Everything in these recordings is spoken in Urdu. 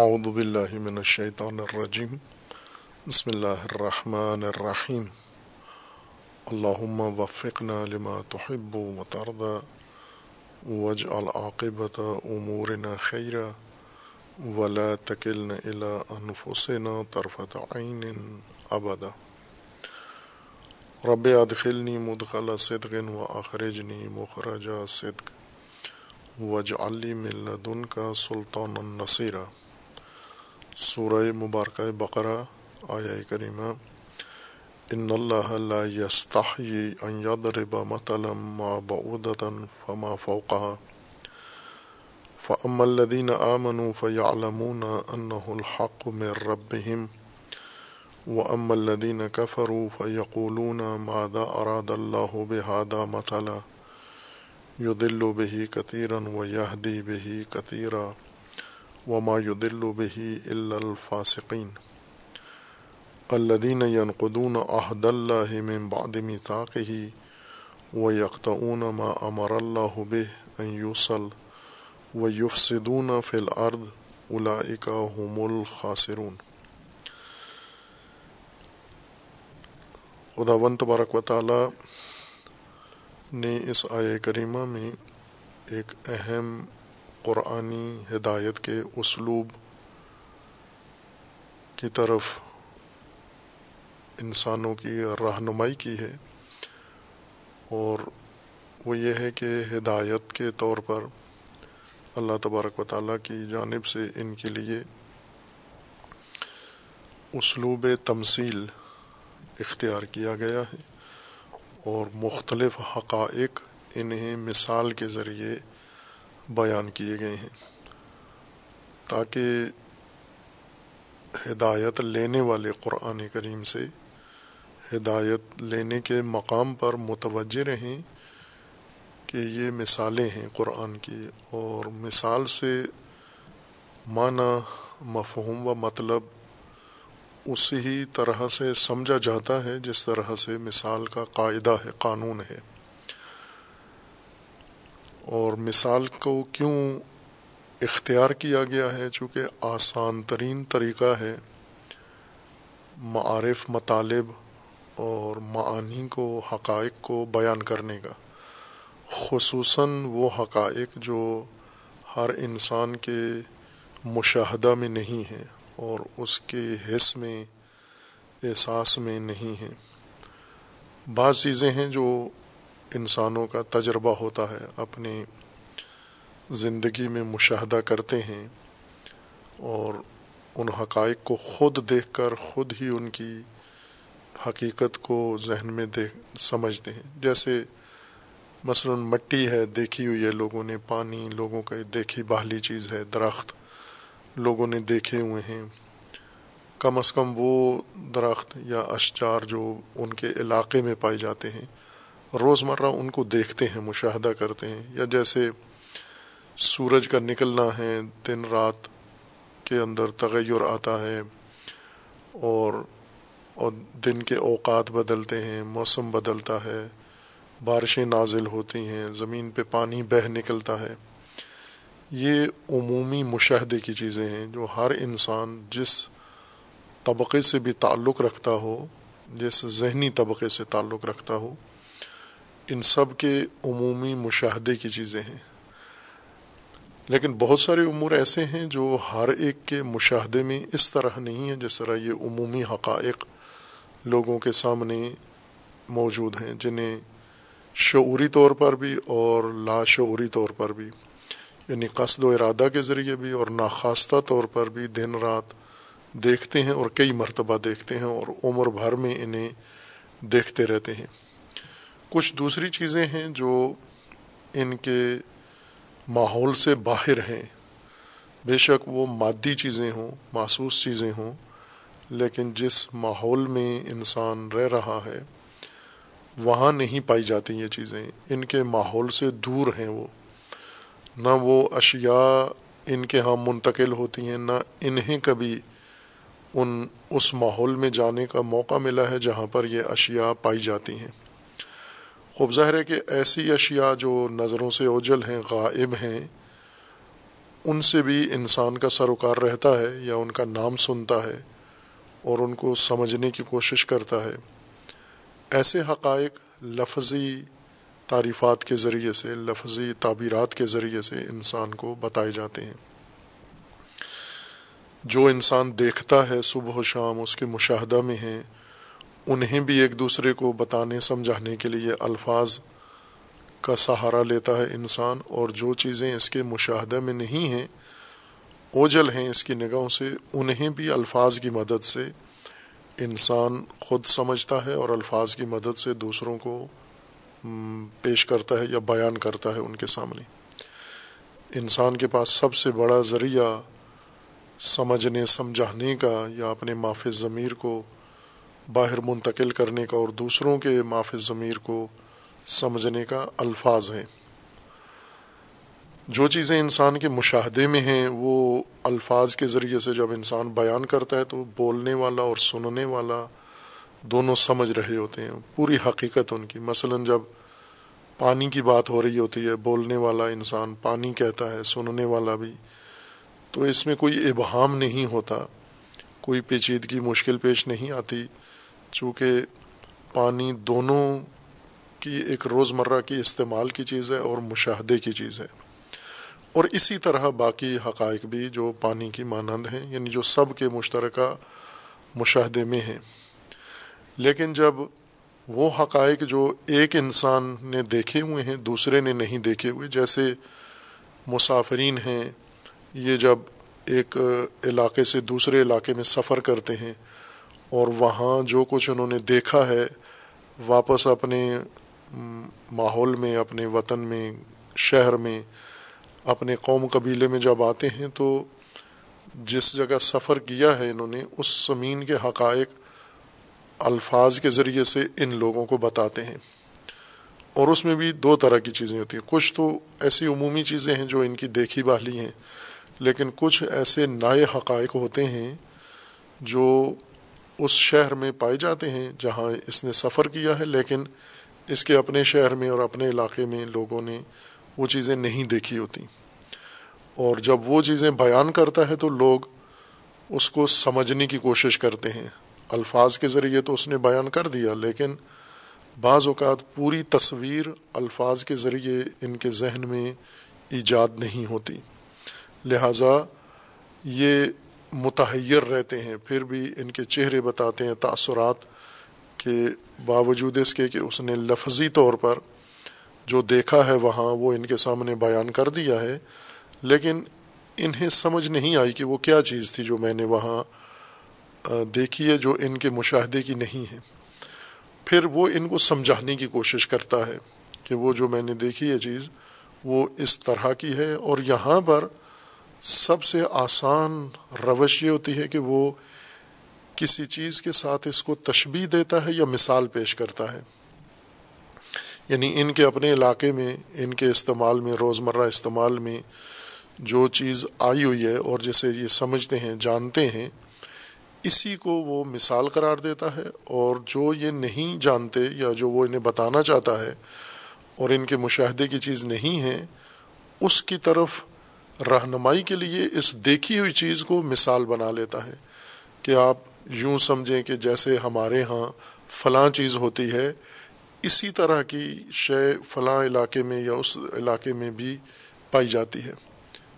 اعوذ باللہ من الشیطان الرجیم بسم اللہ الرحمن الرحیم اللہم وفقنا لما تحب و ترضى واجعل عاقبت امورنا خیرا ولا تکلنا الى انفسنا طرفت عین ابدا رب ادخلنی مدخل صدق و اخرجنی مخرج صدق وجعلی من لدن کا سلطان النصیرہ سورہ مبارکہ بقرہ، آیہ کریمہ، ان اللہ لا يستحیی ان یضرب مثلا ما بعودتا فما فوقها فأما الذين آمنوا فيعلمون أنه الحق من ربهم، وأما الذين كفروا فيقولون ماذا أراد الله بهذا مثلا؟ يضل به كثيرا ويهدي به كثيرا. وما يضل به إلا الفاسقين. الذين ينقضون عهد الله من بعد ميثاقه ويقطعون ما أمر الله به أن يوصل ويفسدون في الأرض أولئك هم الخاسرون. خدا خداون تبارک و تعالی نے اس آیہ کریمہ میں ایک اہم قرآنی ہدایت کے اسلوب کی طرف انسانوں کی رہنمائی کی ہے اور وہ یہ ہے کہ ہدایت کے طور پر اللہ تبارک و تعالیٰ کی جانب سے ان کے لیے اسلوب تمثیل اختیار کیا گیا ہے اور مختلف حقائق انہیں مثال کے ذریعے بیان کیے گئے ہیں تاکہ ہدایت لینے والے قرآن کریم سے ہدایت لینے کے مقام پر متوجہ رہیں کہ یہ مثالیں ہیں قرآن کی اور مثال سے معنی، مفہوم و مطلب اسی طرح سے سمجھا جاتا ہے جس طرح سے مثال کا قاعدہ ہے، قانون ہے۔ اور مثال کو کیوں اختیار کیا گیا ہے؟ چونکہ آسان ترین طریقہ ہے معارف مطالب اور معانی کو، حقائق کو بیان کرنے کا۔ خصوصاً وہ حقائق جو ہر انسان کے مشاہدہ میں نہیں ہیں اور اس کے حص میں، احساس میں نہیں ہیں۔ بعض چیزیں ہیں جو انسانوں کا تجربہ ہوتا ہے، اپنی زندگی میں مشاہدہ کرتے ہیں اور ان حقائق کو خود دیکھ کر خود ہی ان کی حقیقت کو ذہن میں دیکھ سمجھتے ہیں۔ جیسے مثلا مٹی ہے، دیکھی ہوئی ہے لوگوں نے، پانی لوگوں کا دیکھی باہلی چیز ہے، درخت لوگوں نے دیکھے ہوئے ہیں۔ کم از کم وہ درخت یا اشجار جو ان کے علاقے میں پائے جاتے ہیں روزمرہ ان کو دیکھتے ہیں، مشاہدہ کرتے ہیں۔ یا جیسے سورج کا نکلنا ہے، دن رات کے اندر تغیر آتا ہے اور اور دن کے اوقات بدلتے ہیں، موسم بدلتا ہے، بارشیں نازل ہوتی ہیں، زمین پہ پانی بہہ نکلتا ہے۔ یہ عمومی مشاہدے کی چیزیں ہیں جو ہر انسان جس طبقے سے بھی تعلق رکھتا ہو، جس ذہنی طبقے سے تعلق رکھتا ہو ان سب کے عمومی مشاہدے کی چیزیں ہیں۔ لیکن بہت سارے امور ایسے ہیں جو ہر ایک کے مشاہدے میں اس طرح نہیں ہے جس طرح یہ عمومی حقائق لوگوں کے سامنے موجود ہیں، جنہیں شعوری طور پر بھی اور لاشعوری طور پر بھی یعنی قصد و ارادہ کے ذریعے بھی اور ناخواستہ طور پر بھی دن رات دیکھتے ہیں اور کئی مرتبہ دیکھتے ہیں اور عمر بھر میں انہیں دیکھتے رہتے ہیں۔ کچھ دوسری چیزیں ہیں جو ان کے ماحول سے باہر ہیں۔ بے شک وہ مادی چیزیں ہوں، محسوس چیزیں ہوں، لیکن جس ماحول میں انسان رہ رہا ہے، وہاں نہیں پائی جاتی یہ چیزیں۔ ان کے ماحول سے دور ہیں وہ۔ نہ وہ اشیاء ان کے ہاں منتقل ہوتی ہیں، نہ انہیں کبھی ان اس ماحول میں جانے کا موقع ملا ہے جہاں پر یہ اشیاء پائی جاتی ہیں۔ خوب ظاہر ہے کہ ایسی اشیاء جو نظروں سے اوجل ہیں، غائب ہیں، ان سے بھی انسان کا سروکار رہتا ہے یا ان کا نام سنتا ہے اور ان کو سمجھنے کی کوشش کرتا ہے۔ ایسے حقائق لفظی تعریفات کے ذریعے سے، لفظی تعبیرات کے ذریعے سے انسان کو بتائے جاتے ہیں۔ جو انسان دیکھتا ہے صبح و شام، اس کے مشاہدہ میں ہیں انہیں بھی ایک دوسرے کو بتانے، سمجھانے کے لیے الفاظ کا سہارا لیتا ہے انسان، اور جو چیزیں اس کے مشاہدہ میں نہیں ہیں، اوجل ہیں اس کی نگاہوں سے، انہیں بھی الفاظ کی مدد سے انسان خود سمجھتا ہے، اور الفاظ کی مدد سے دوسروں کو پیش کرتا ہے یا بیان کرتا ہے ان کے سامنے۔ انسان کے پاس سب سے بڑا ذریعہ سمجھنے، سمجھانے کا یا اپنے معاف ضمیر کو باہر منتقل کرنے کا اور دوسروں کے معاف ضمیر کو سمجھنے کا الفاظ ہیں۔ جو چیزیں انسان کے مشاہدے میں ہیں، وہ الفاظ کے ذریعے سے جب انسان بیان کرتا ہے تو بولنے والا اور سننے والا دونوں سمجھ رہے ہوتے ہیں، پوری حقیقت ان کی۔ مثلا جب پانی کی بات ہو رہی ہوتی ہے، بولنے والا انسان پانی کہتا ہے، سننے والا بھی، تو اس میں کوئی ابہام نہیں ہوتا، کوئی پیچیدگی مشکل پیش نہیں آتی۔ چونکہ پانی دونوں کی ایک روز مرہ کی استعمال کی چیز ہے اور مشاہدے کی چیز ہے۔ اور اسی طرح باقی حقائق بھی جو پانی کی مانند ہیں یعنی جو سب کے مشترکہ مشاہدے میں ہیں۔ لیکن جب وہ حقائق جو ایک انسان نے دیکھے ہوئے ہیں، دوسرے نے نہیں دیکھے ہوئے، جیسے مسافرین ہیں، یہ جب ایک علاقے سے دوسرے علاقے میں سفر کرتے ہیں اور وہاں جو کچھ انہوں نے دیکھا ہے، واپس اپنے ماحول میں، اپنے وطن میں، شہر میں، اپنے قوم قبیلے میں جب آتے ہیں تو جس جگہ سفر کیا ہے انہوں نے، اس زمین کے حقائق الفاظ کے ذریعے سے ان لوگوں کو بتاتے ہیں۔ اور اس میں بھی دو طرح کی چیزیں ہوتی ہیں۔ کچھ تو ایسی عمومی چیزیں ہیں جو ان کی دیکھی بالی ہیں، لیکن کچھ ایسے نئے حقائق ہوتے ہیں جو اس شہر میں پائے جاتے ہیں جہاں اس نے سفر کیا ہے، لیکن اس کے اپنے شہر میں اور اپنے علاقے میں لوگوں نے وہ چیزیں نہیں دیکھی ہوتی۔ اور جب وہ چیزیں بیان کرتا ہے تو لوگ اس کو سمجھنے کی کوشش کرتے ہیں۔ الفاظ کے ذریعے تو اس نے بیان کر دیا، لیکن بعض اوقات پوری تصویر الفاظ کے ذریعے ان کے ذہن میں ایجاد نہیں ہوتی۔ لہٰذا یہ متحیر رہتے ہیں، پھر بھی ان کے چہرے بتاتے ہیں تاثرات کہ باوجود اس کے کہ اس نے لفظی طور پر جو دیکھا ہے وہاں وہ ان کے سامنے بیان کر دیا ہے، لیکن انہیں سمجھ نہیں آئی کہ وہ کیا چیز تھی جو میں نے وہاں دیکھی ہے جو ان کے مشاہدے کی نہیں ہے۔ پھر وہ ان کو سمجھانے کی کوشش کرتا ہے کہ وہ جو میں نے دیکھی ہے چیز وہ اس طرح کی ہے اور یہاں پر سب سے آسان روش یہ ہوتی ہے کہ وہ کسی چیز کے ساتھ اس کو تشبیح دیتا ہے یا مثال پیش کرتا ہے۔ یعنی ان کے اپنے علاقے میں، ان کے استعمال میں، روزمرہ استعمال میں جو چیز آئی ہوئی ہے اور جسے یہ سمجھتے ہیں، جانتے ہیں، اسی کو وہ مثال قرار دیتا ہے اور جو یہ نہیں جانتے یا جو وہ انہیں بتانا چاہتا ہے اور ان کے مشاہدے کی چیز نہیں ہے، اس کی طرف رہنمائی کے لیے اس دیکھی ہوئی چیز کو مثال بنا لیتا ہے کہ آپ یوں سمجھیں کہ جیسے ہمارے ہاں فلاں چیز ہوتی ہے، اسی طرح کی شے فلاں علاقے میں یا اس علاقے میں بھی پائی جاتی ہے۔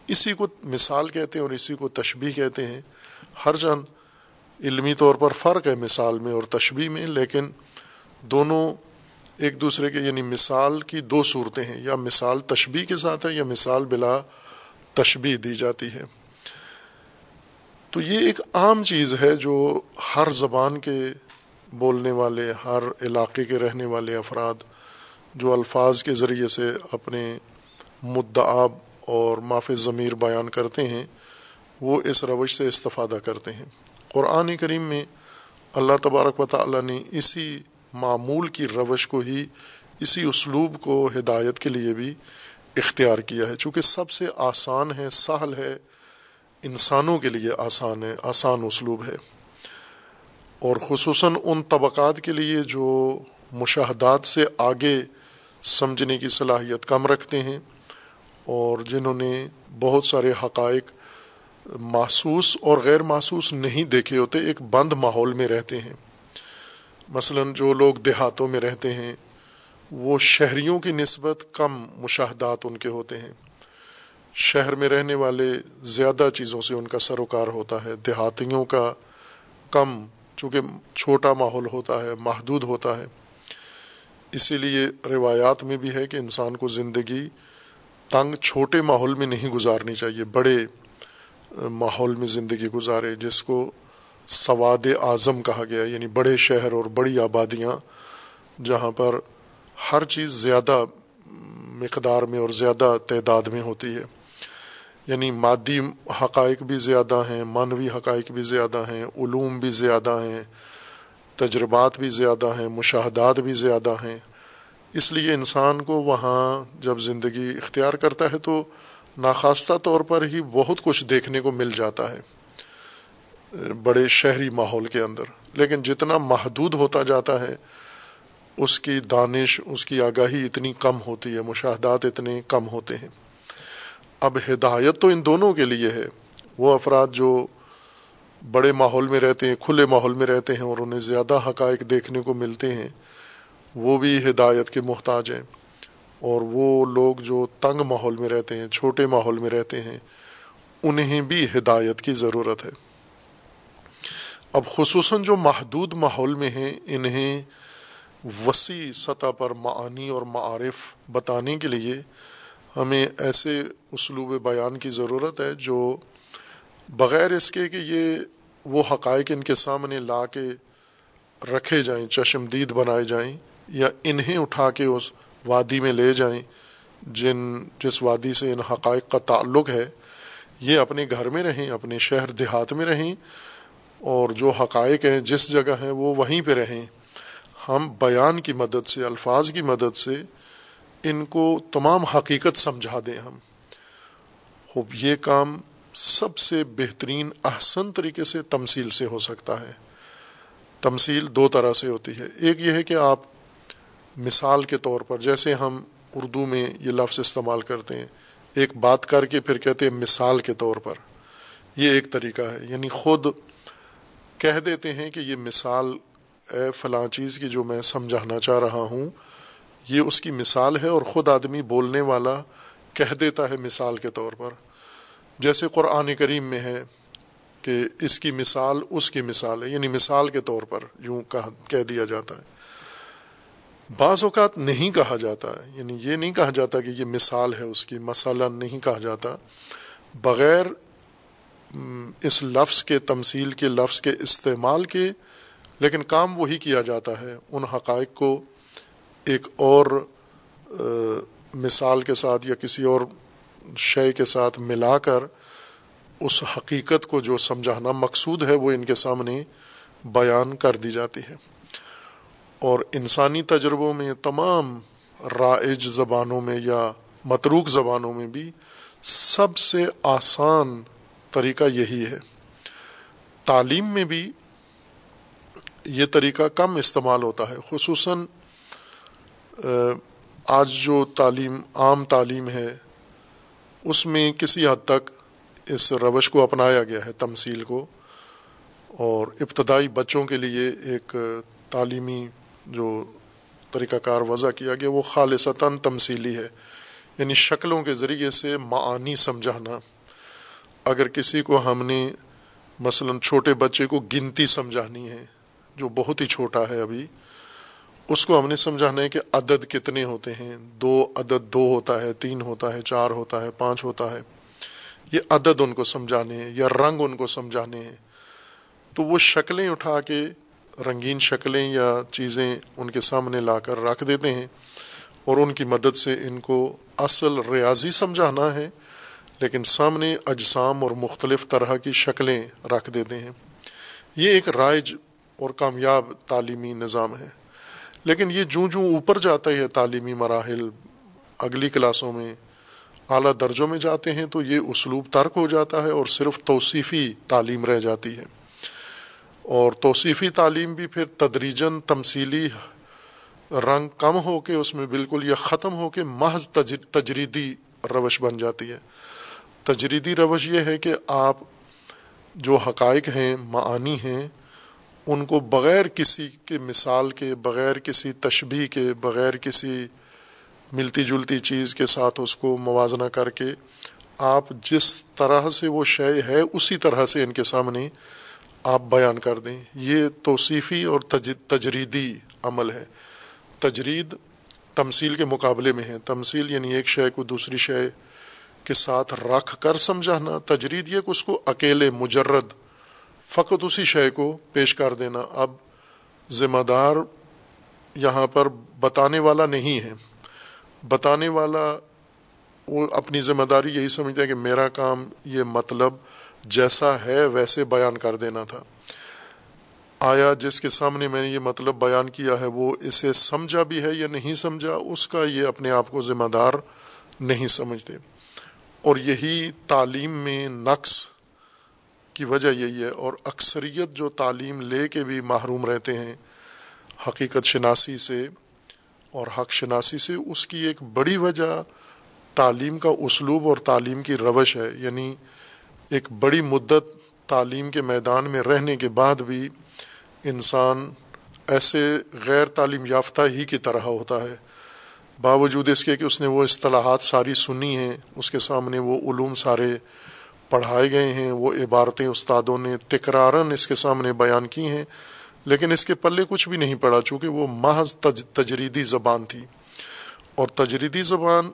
اسی کو مثال کہتے ہیں اور اسی کو تشبیح کہتے ہیں۔ ہر چند علمی طور پر فرق ہے مثال میں اور تشبیح میں، لیکن دونوں ایک دوسرے کے یعنی مثال کی دو صورتیں ہیں۔ یا مثال تشبیح کے ساتھ ہے یا مثال بلا تشبیح دی جاتی ہے۔ تو یہ ایک عام چیز ہے جو ہر زبان کے بولنے والے، ہر علاقے کے رہنے والے افراد جو الفاظ کے ذریعے سے اپنے مدعاب اور معاف ضمیر بیان کرتے ہیں، وہ اس روش سے استفادہ کرتے ہیں۔ قرآن کریم میں اللہ تبارک و تعالیٰ نے اسی معمول کی روش کو ہی، اسی اسلوب کو ہدایت کے لیے بھی اختیار کیا ہے۔ چونکہ سب سے آسان ہے، سہل ہے، انسانوں کے لیے آسان ہے، آسان اسلوب ہے۔ اور خصوصاً ان طبقات کے لیے جو مشاہدات سے آگے سمجھنے کی صلاحیت کم رکھتے ہیں اور جنہوں نے بہت سارے حقائق محسوس اور غیر محسوس نہیں دیکھے ہوتے، ایک بند ماحول میں رہتے ہیں۔ مثلا جو لوگ دیہاتوں میں رہتے ہیں وہ شہریوں کی نسبت کم مشاہدات ان کے ہوتے ہیں۔ شہر میں رہنے والے زیادہ چیزوں سے ان کا سروکار ہوتا ہے۔ دیہاتیوں کا کم، چونکہ چھوٹا ماحول ہوتا ہے، محدود ہوتا ہے۔ اسی لیے روایات میں بھی ہے کہ انسان کو زندگی تنگ چھوٹے ماحول میں نہیں گزارنی چاہیے، بڑے ماحول میں زندگی گزارے، جس کو سواد اعظم کہا گیا یعنی بڑے شہر اور بڑی آبادیاں، جہاں پر ہر چیز زیادہ مقدار میں اور زیادہ تعداد میں ہوتی ہے۔ یعنی مادی حقائق بھی زیادہ ہیں، معنوی حقائق بھی زیادہ ہیں، علوم بھی زیادہ ہیں، تجربات بھی زیادہ ہیں، مشاہدات بھی زیادہ ہیں۔ اس لیے انسان کو وہاں جب زندگی اختیار کرتا ہے تو ناخواستہ طور پر ہی بہت کچھ دیکھنے کو مل جاتا ہے، بڑے شہری ماحول کے اندر۔ لیکن جتنا محدود ہوتا جاتا ہے اس کی دانش، اس کی آگاہی اتنی کم ہوتی ہے، مشاہدات اتنے کم ہوتے ہیں۔ اب ہدایت تو ان دونوں کے لیے ہے۔ وہ افراد جو بڑے ماحول میں رہتے ہیں، کھلے ماحول میں رہتے ہیں اور انہیں زیادہ حقائق دیکھنے کو ملتے ہیں، وہ بھی ہدایت کے محتاج ہیں۔ اور وہ لوگ جو تنگ ماحول میں رہتے ہیں، چھوٹے ماحول میں رہتے ہیں، انہیں بھی ہدایت کی ضرورت ہے۔ اب خصوصاً جو محدود ماحول میں ہیں، انہیں وسیع سطح پر معانی اور معارف بتانے کے لیے ہمیں ایسے اسلوب بیان کی ضرورت ہے جو بغیر اس کے کہ یہ وہ حقائق ان کے سامنے لا کے رکھے جائیں چشمدید بنائے جائیں یا انہیں اٹھا کے اس وادی میں لے جائیں جن، جس وادی سے ان حقائق کا تعلق ہے، یہ اپنے گھر میں رہیں، اپنے شہر دیہات میں رہیں اور جو حقائق ہیں، جس جگہ ہیں، وہ وہیں پہ رہیں۔ ہم بیان کی مدد سے، الفاظ کی مدد سے ان کو تمام حقیقت سمجھا دیں ہم۔ خوب، یہ کام سب سے بہترین، احسن طریقے سے تمثیل سے ہو سکتا ہے۔ تمثیل دو طرح سے ہوتی ہے۔ ایک یہ ہے کہ آپ مثال کے طور پر، جیسے ہم اردو میں یہ لفظ استعمال کرتے ہیں، ایک بات کر کے پھر کہتے ہیں مثال کے طور پر۔ یہ ایک طریقہ ہے۔ یعنی خود کہہ دیتے ہیں کہ یہ مثال اے فلاں چیز کی جو میں سمجھانا چاہ رہا ہوں، یہ اس کی مثال ہے اور خود آدمی بولنے والا کہہ دیتا ہے مثال کے طور پر۔ جیسے قرآن کریم میں ہے کہ اس کی مثال اس کی مثال ہے یعنی مثال کے طور پر یوں کہہ دیا جاتا ہے۔ بعض اوقات نہیں کہا جاتا یعنی یہ نہیں کہا جاتا کہ یہ مثال ہے اس کی مسئلہ نہیں کہا جاتا۔ بغیر اس لفظ کے، تمثیل کے، لفظ کے استعمال کے لیکن کام وہی کیا جاتا ہے، ان حقائق کو ایک اور مثال کے ساتھ یا کسی اور شے کے ساتھ ملا کر اس حقیقت کو جو سمجھانا مقصود ہے، وہ ان کے سامنے بیان کر دی جاتی ہے۔ اور انسانی تجربوں میں تمام رائج زبانوں میں یا متروک زبانوں میں بھی سب سے آسان طریقہ یہی ہے۔ تعلیم میں بھی یہ طریقہ کم استعمال ہوتا ہے، خصوصاً آج جو تعلیم، عام تعلیم ہے، اس میں کسی حد تک اس روش کو اپنایا گیا ہے، تمثیل کو، اور ابتدائی بچوں کے لیے ایک تعلیمی جو طریقہ کار وضع کیا گیا، وہ خالصتاً تمثیلی ہے۔ یعنی شکلوں کے ذریعے سے معانی سمجھانا۔ اگر کسی کو ہم نے مثلا چھوٹے بچے کو گنتی سمجھانی ہے جو بہت ہی چھوٹا ہے ابھی، اس کو ہم نے سمجھانا ہے کہ عدد کتنے ہوتے ہیں۔ دو عدد دو ہوتا ہے، تین ہوتا ہے، چار ہوتا ہے، پانچ ہوتا ہے۔ یہ عدد ان کو سمجھانے ہیں، یا رنگ ان کو سمجھانے ہیں۔ تو وہ شکلیں اٹھا کے رنگین شکلیں یا چیزیں ان کے سامنے لا کر رکھ دیتے ہیں اور ان کی مدد سے ان کو اصل ریاضی سمجھانا ہے، لیکن سامنے اجسام اور مختلف طرح کی شکلیں رکھ دیتے ہیں۔ یہ ایک رائج اور کامیاب تعلیمی نظام ہے۔ لیکن یہ جوں جوں اوپر جاتا ہے، تعلیمی مراحل اگلی کلاسوں میں اعلیٰ درجوں میں جاتے ہیں تو یہ اسلوب ترک ہو جاتا ہے اور صرف توصیفی تعلیم رہ جاتی ہے۔ اور توصیفی تعلیم بھی پھر تدریجن تمثیلی رنگ کم ہو کے اس میں بالکل یہ ختم ہو کے محض تجریدی روش بن جاتی ہے۔ تجریدی روش یہ ہے کہ آپ جو حقائق ہیں، معانی ہیں ان کو بغیر کسی کے مثال کے، بغیر کسی تشبیح کے، بغیر کسی ملتی جلتی چیز کے ساتھ اس کو موازنہ کر کے آپ جس طرح سے وہ شے ہے، اسی طرح سے ان کے سامنے آپ بیان کر دیں۔ یہ توصیفی اور تجریدی عمل ہے۔ تجرید تمثیل کے مقابلے میں ہے۔ تمثیل یعنی ایک شے کو دوسری شے کے ساتھ رکھ کر سمجھانا۔ تجرید یہ کہ اس کو اکیلے مجرد فقط اسی شے کو پیش کر دینا۔ اب ذمہ دار یہاں پر بتانے والا نہیں ہے۔ بتانے والا وہ اپنی ذمہ داری یہی سمجھتا ہے کہ میرا کام یہ مطلب جیسا ہے ویسے بیان کر دینا تھا۔ آیا جس کے سامنے میں نے یہ مطلب بیان کیا ہے وہ اسے سمجھا بھی ہے یا نہیں سمجھا، اس کا یہ اپنے آپ کو ذمہ دار نہیں سمجھتے۔ اور یہی تعلیم میں نقص کی وجہ یہی ہے اور اکثریت جو تعلیم لے کے بھی محروم رہتے ہیں، حقیقت شناسی سے اور حق شناسی سے اس کی ایک بڑی وجہ تعلیم کا اسلوب اور تعلیم کی روش ہے۔ یعنی ایک بڑی مدت تعلیم کے میدان میں رہنے کے بعد بھی انسان ایسے غیر تعلیم یافتہ ہی کی طرح ہوتا ہے۔ باوجود اس کے کہ اس نے وہ اصطلاحات ساری سنی ہیں، اس کے سامنے وہ علوم سارے پڑھائے گئے ہیں، وہ عبارتیں استادوں نے تکرارن اس کے سامنے بیان کی ہیں، لیکن اس کے پلے کچھ بھی نہیں پڑا چونکہ وہ محض تج، تجریدی زبان تھی۔ اور تجریدی زبان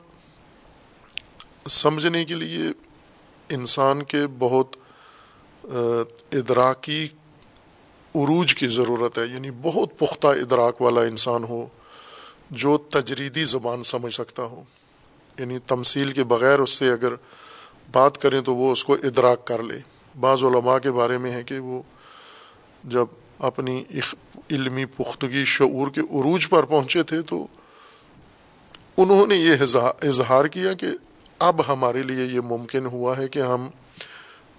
سمجھنے کے لیے انسان کے بہت ادراکی عروج کی ضرورت ہے یعنی بہت پختہ ادراک والا انسان ہو جو تجریدی زبان سمجھ سکتا ہو۔ یعنی تمثیل کے بغیر اس سے اگر بات کریں تو وہ اس کو ادراک کر لے۔ بعض علماء کے بارے میں ہے کہ وہ جب اپنی علمی پختگی شعور کے عروج پر پہنچے تھے تو انہوں نے یہ اظہار کیا کہ اب ہمارے لیے یہ ممکن ہوا ہے کہ ہم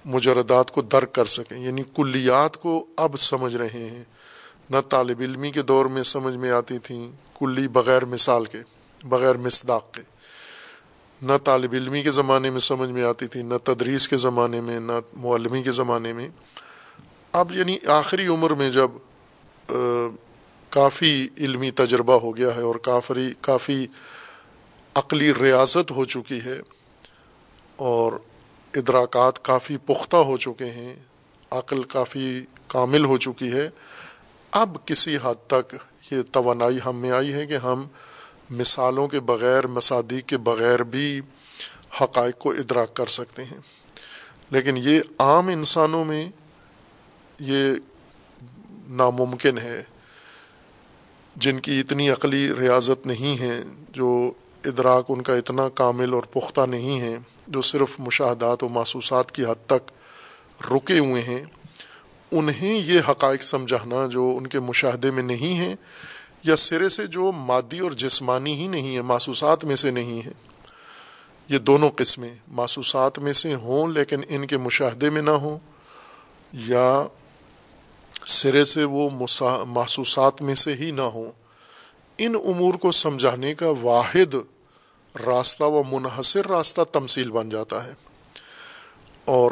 مجردات کو درک کر سکیں۔ یعنی کلیات کو اب سمجھ رہے ہیں۔ نہ طالب علمی کے دور میں سمجھ میں آتی تھیں کلی بغیر مثال کے، بغیر مصداق کے۔ نہ طالب علمی کے زمانے میں سمجھ میں آتی تھی، نہ تدریس کے زمانے میں، نہ معلمی کے زمانے میں۔ اب یعنی آخری عمر میں جب کافی علمی تجربہ ہو گیا ہے اور کافری، کافی عقلی ریاضت ہو چکی ہے اور ادراکات کافی پختہ ہو چکے ہیں، عقل کافی کامل ہو چکی ہے، اب کسی حد تک یہ توانائی ہم میں آئی ہے کہ ہم مثالوں کے بغیر، مصادیق کے بغیر بھی حقائق کو ادراک کر سکتے ہیں۔ لیکن یہ عام انسانوں میں یہ ناممکن ہے۔ جن کی اتنی عقلی ریاضت نہیں ہے، جو ادراک ان کا اتنا کامل اور پختہ نہیں ہے، جو صرف مشاہدات و محسوسات کی حد تک رکے ہوئے ہیں، انہیں یہ حقائق سمجھانا جو ان کے مشاہدے میں نہیں ہیں یا سرے سے جو مادی اور جسمانی ہی نہیں ہے محسوسات میں سے نہیں ہیں۔ یہ دونوں قسمیں محسوسات میں سے ہوں لیکن ان کے مشاہدے میں نہ ہوں، یا سرے سے وہ محسوسات میں سے ہی نہ ہوں۔ ان امور کو سمجھانے کا واحد راستہ و منحصر راستہ تمثیل بن جاتا ہے۔ اور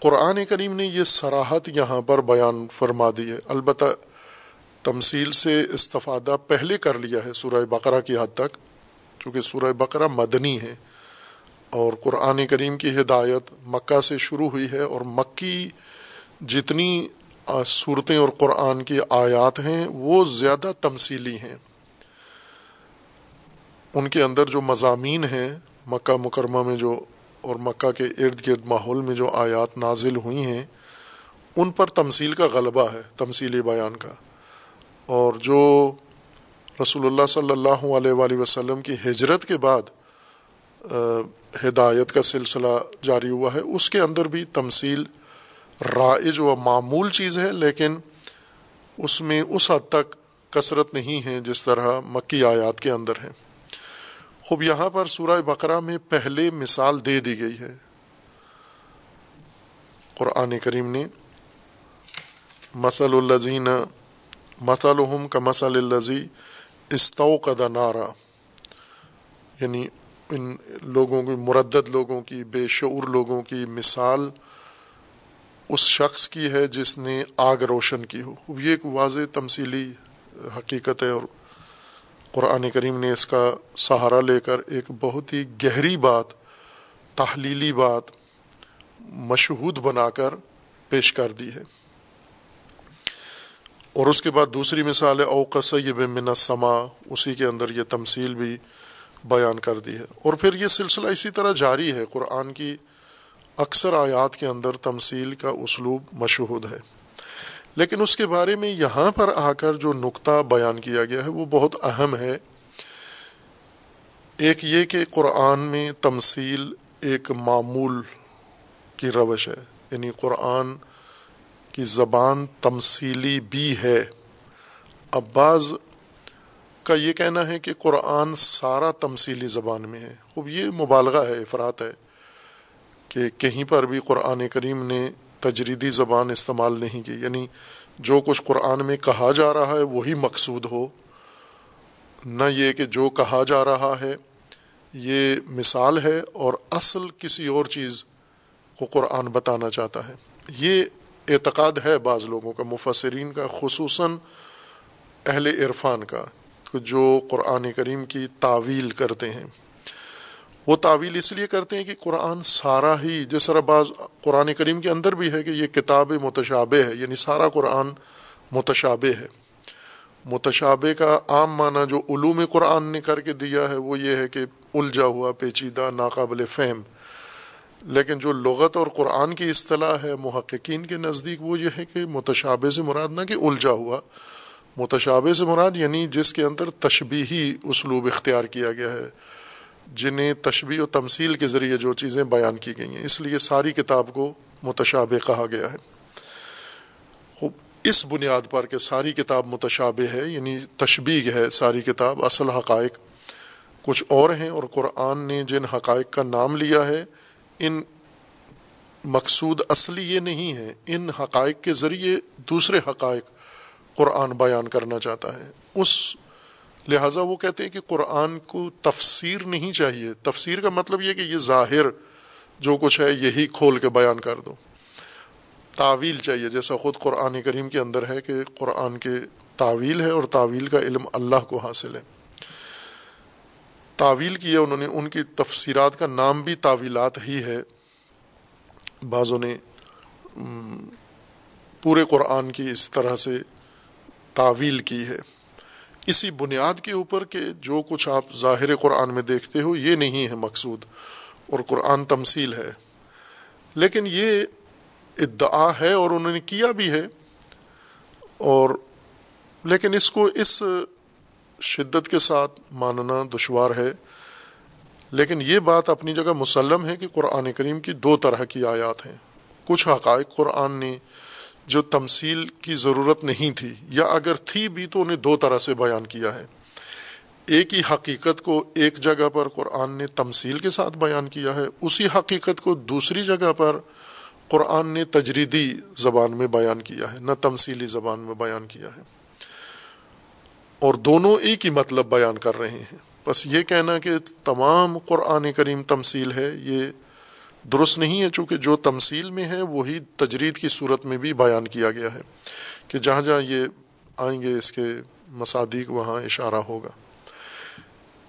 قرآن کریم نے یہ سراحت یہاں پر بیان فرما دی ہے۔ البتہ تمثیل سے استفادہ پہلے کر لیا ہے سورہ بقرہ کی حد تک، چونکہ سورہ بقرہ مدنی ہے اور قرآن کریم کی ہدایت مکہ سے شروع ہوئی ہے اور مکی جتنی صورتیں اور قرآن کی آیات ہیں، وہ زیادہ تمثیلی ہیں۔ ان کے اندر جو مضامین ہیں، مکہ مکرمہ میں جو اور مکہ کے ارد گرد ماحول میں جو آیات نازل ہوئی ہیں، ان پر تمثیل کا غلبہ ہے، تمثیلی بیان کا۔ اور جو رسول اللہ صلی اللہ علیہ وآلہ وسلم کی ہجرت کے بعد ہدایت کا سلسلہ جاری ہوا ہے، اس کے اندر بھی تمثیل رائج و معمول چیز ہے، لیکن اس میں اس حد تک کثرت نہیں ہے جس طرح مکی آیات کے اندر ہے خوب، یہاں پر سورہ بقرہ میں پہلے مثال دے دی گئی ہے۔ قرآن کریم نے مسل الزین مسلحم کا مسل الزی استو کا نارا۔ یعنی ان لوگوں کی، مردد لوگوں کی، بے شعور لوگوں کی مثال اس شخص کی ہے جس نے آگ روشن کی ہو۔ یہ ایک واضح تمثیلی حقیقت ہے اور قرآن کریم نے اس کا سہارا لے کر ایک بہت ہی گہری بات، تحلیلی بات مشہود بنا کر پیش کر دی ہے۔ اور اس کے بعد دوسری مثال ہے اوقس یہ من سما اسی کے اندر یہ تمثیل بھی بیان کر دی ہے۔ اور پھر یہ سلسلہ اسی طرح جاری ہے، قرآن کی اکثر آیات کے اندر تمثیل کا اسلوب مشہود ہے۔ لیکن اس کے بارے میں یہاں پر آ کر جو نقطہ بیان کیا گیا ہے، وہ بہت اہم ہے۔ ایک یہ کہ قرآن میں تمثیل ایک معمول کی روش ہے یعنی قرآن کی زبان تمثیلی بھی ہے۔ اب بعض کا یہ کہنا ہے کہ قرآن سارا تمثیلی زبان میں ہے۔ اب یہ مبالغہ ہے افراد ہے کہ کہیں پر بھی قرآن کریم نے تجریدی زبان استعمال نہیں کی۔ یعنی جو کچھ قرآن میں کہا جا رہا ہے، وہی مقصود ہو۔ نہ یہ کہ جو کہا جا رہا ہے، یہ مثال ہے اور اصل کسی اور چیز کو قرآن بتانا چاہتا ہے۔ یہ اعتقاد ہے بعض لوگوں کا، مفسرین کا، خصوصاً اہل عرفان کا، جو قرآن کریم کی تعویل کرتے ہیں۔ وہ تعویل اس لیے کرتے ہیں کہ قرآن سارا ہی، جس طرح بعض قرآن کریم کے اندر بھی ہے کہ یہ کتاب متشابہ ہے یعنی سارا قرآن متشابہ ہے۔ متشابہ کا عام معنی جو علوم قرآن نے کر کے دیا ہے، وہ یہ ہے کہ الجھا ہوا، پیچیدہ، ناقابل فہم۔ لیکن جو لغت اور قرآن کی اصطلاح ہے محققین کے نزدیک، وہ یہ ہے کہ متشابہ سے مراد نہ کہ الجھا ہوا۔ متشابہ سے مراد یعنی جس کے اندر تشبیہی اسلوب اختیار کیا گیا ہے، جنہیں تشبیہ و تمثیل کے ذریعے جو چیزیں بیان کی گئی ہیں۔ اس لیے ساری کتاب کو متشابہ کہا گیا ہے۔ خوب، اس بنیاد پر کہ ساری کتاب متشابہ ہے یعنی تشبیہ ہے ساری کتاب، اصل حقائق کچھ اور ہیں اور قرآن نے جن حقائق کا نام لیا ہے ان مقصود اصلی یہ نہیں ہے، ان حقائق کے ذریعے دوسرے حقائق قرآن بیان کرنا چاہتا ہے۔ اس لہٰذا وہ کہتے ہیں کہ قرآن کو تفسیر نہیں چاہیے۔ تفسیر کا مطلب یہ کہ یہ ظاہر جو کچھ ہے، یہی کھول کے بیان کر دو۔ تعویل چاہیے، جیسا خود قرآن کریم کے اندر ہے کہ قرآن کے تعویل ہے اور تعویل کا علم اللہ کو حاصل ہے۔ تعویل کیا انہوں نے ان کی تفسیرات کا نام بھی تعویلات ہی ہے۔ بعضوں نے پورے قرآن کی اس طرح سے تعویل کی ہے۔ اسی بنیاد کے اوپر کہ جو کچھ آپ ظاہر قرآن میں دیکھتے ہو، یہ نہیں ہے مقصود اور قرآن تمثیل ہے۔ لیکن یہ ادعا ہے اور انہوں نے کیا بھی ہے۔ اور لیکن اس کو اس شدت کے ساتھ ماننا دشوار ہے۔ لیکن یہ بات اپنی جگہ مسلم ہے کہ قرآن کریم کی دو طرح کی آیات ہیں۔ کچھ حقائق قرآن نے جو تمثیل کی ضرورت نہیں تھی، یا اگر تھی بھی تو انہیں دو طرح سے بیان کیا ہے۔ ایک ہی حقیقت کو ایک جگہ پر قرآن نے تمثیل کے ساتھ بیان کیا ہے، اسی حقیقت کو دوسری جگہ پر قرآن نے تجریدی زبان میں بیان کیا ہے، نہ تمثیلی زبان میں بیان کیا ہے۔ اور دونوں ایک ہی مطلب بیان کر رہے ہیں۔ بس یہ کہنا کہ تمام قرآن کریم تمثیل ہے، یہ درست نہیں ہے، چونکہ جو تمثیل میں ہے، وہی تجرید کی صورت میں بھی بیان کیا گیا ہے کہ جہاں جہاں یہ آئیں گے، اس کے مصادیق وہاں اشارہ ہوگا۔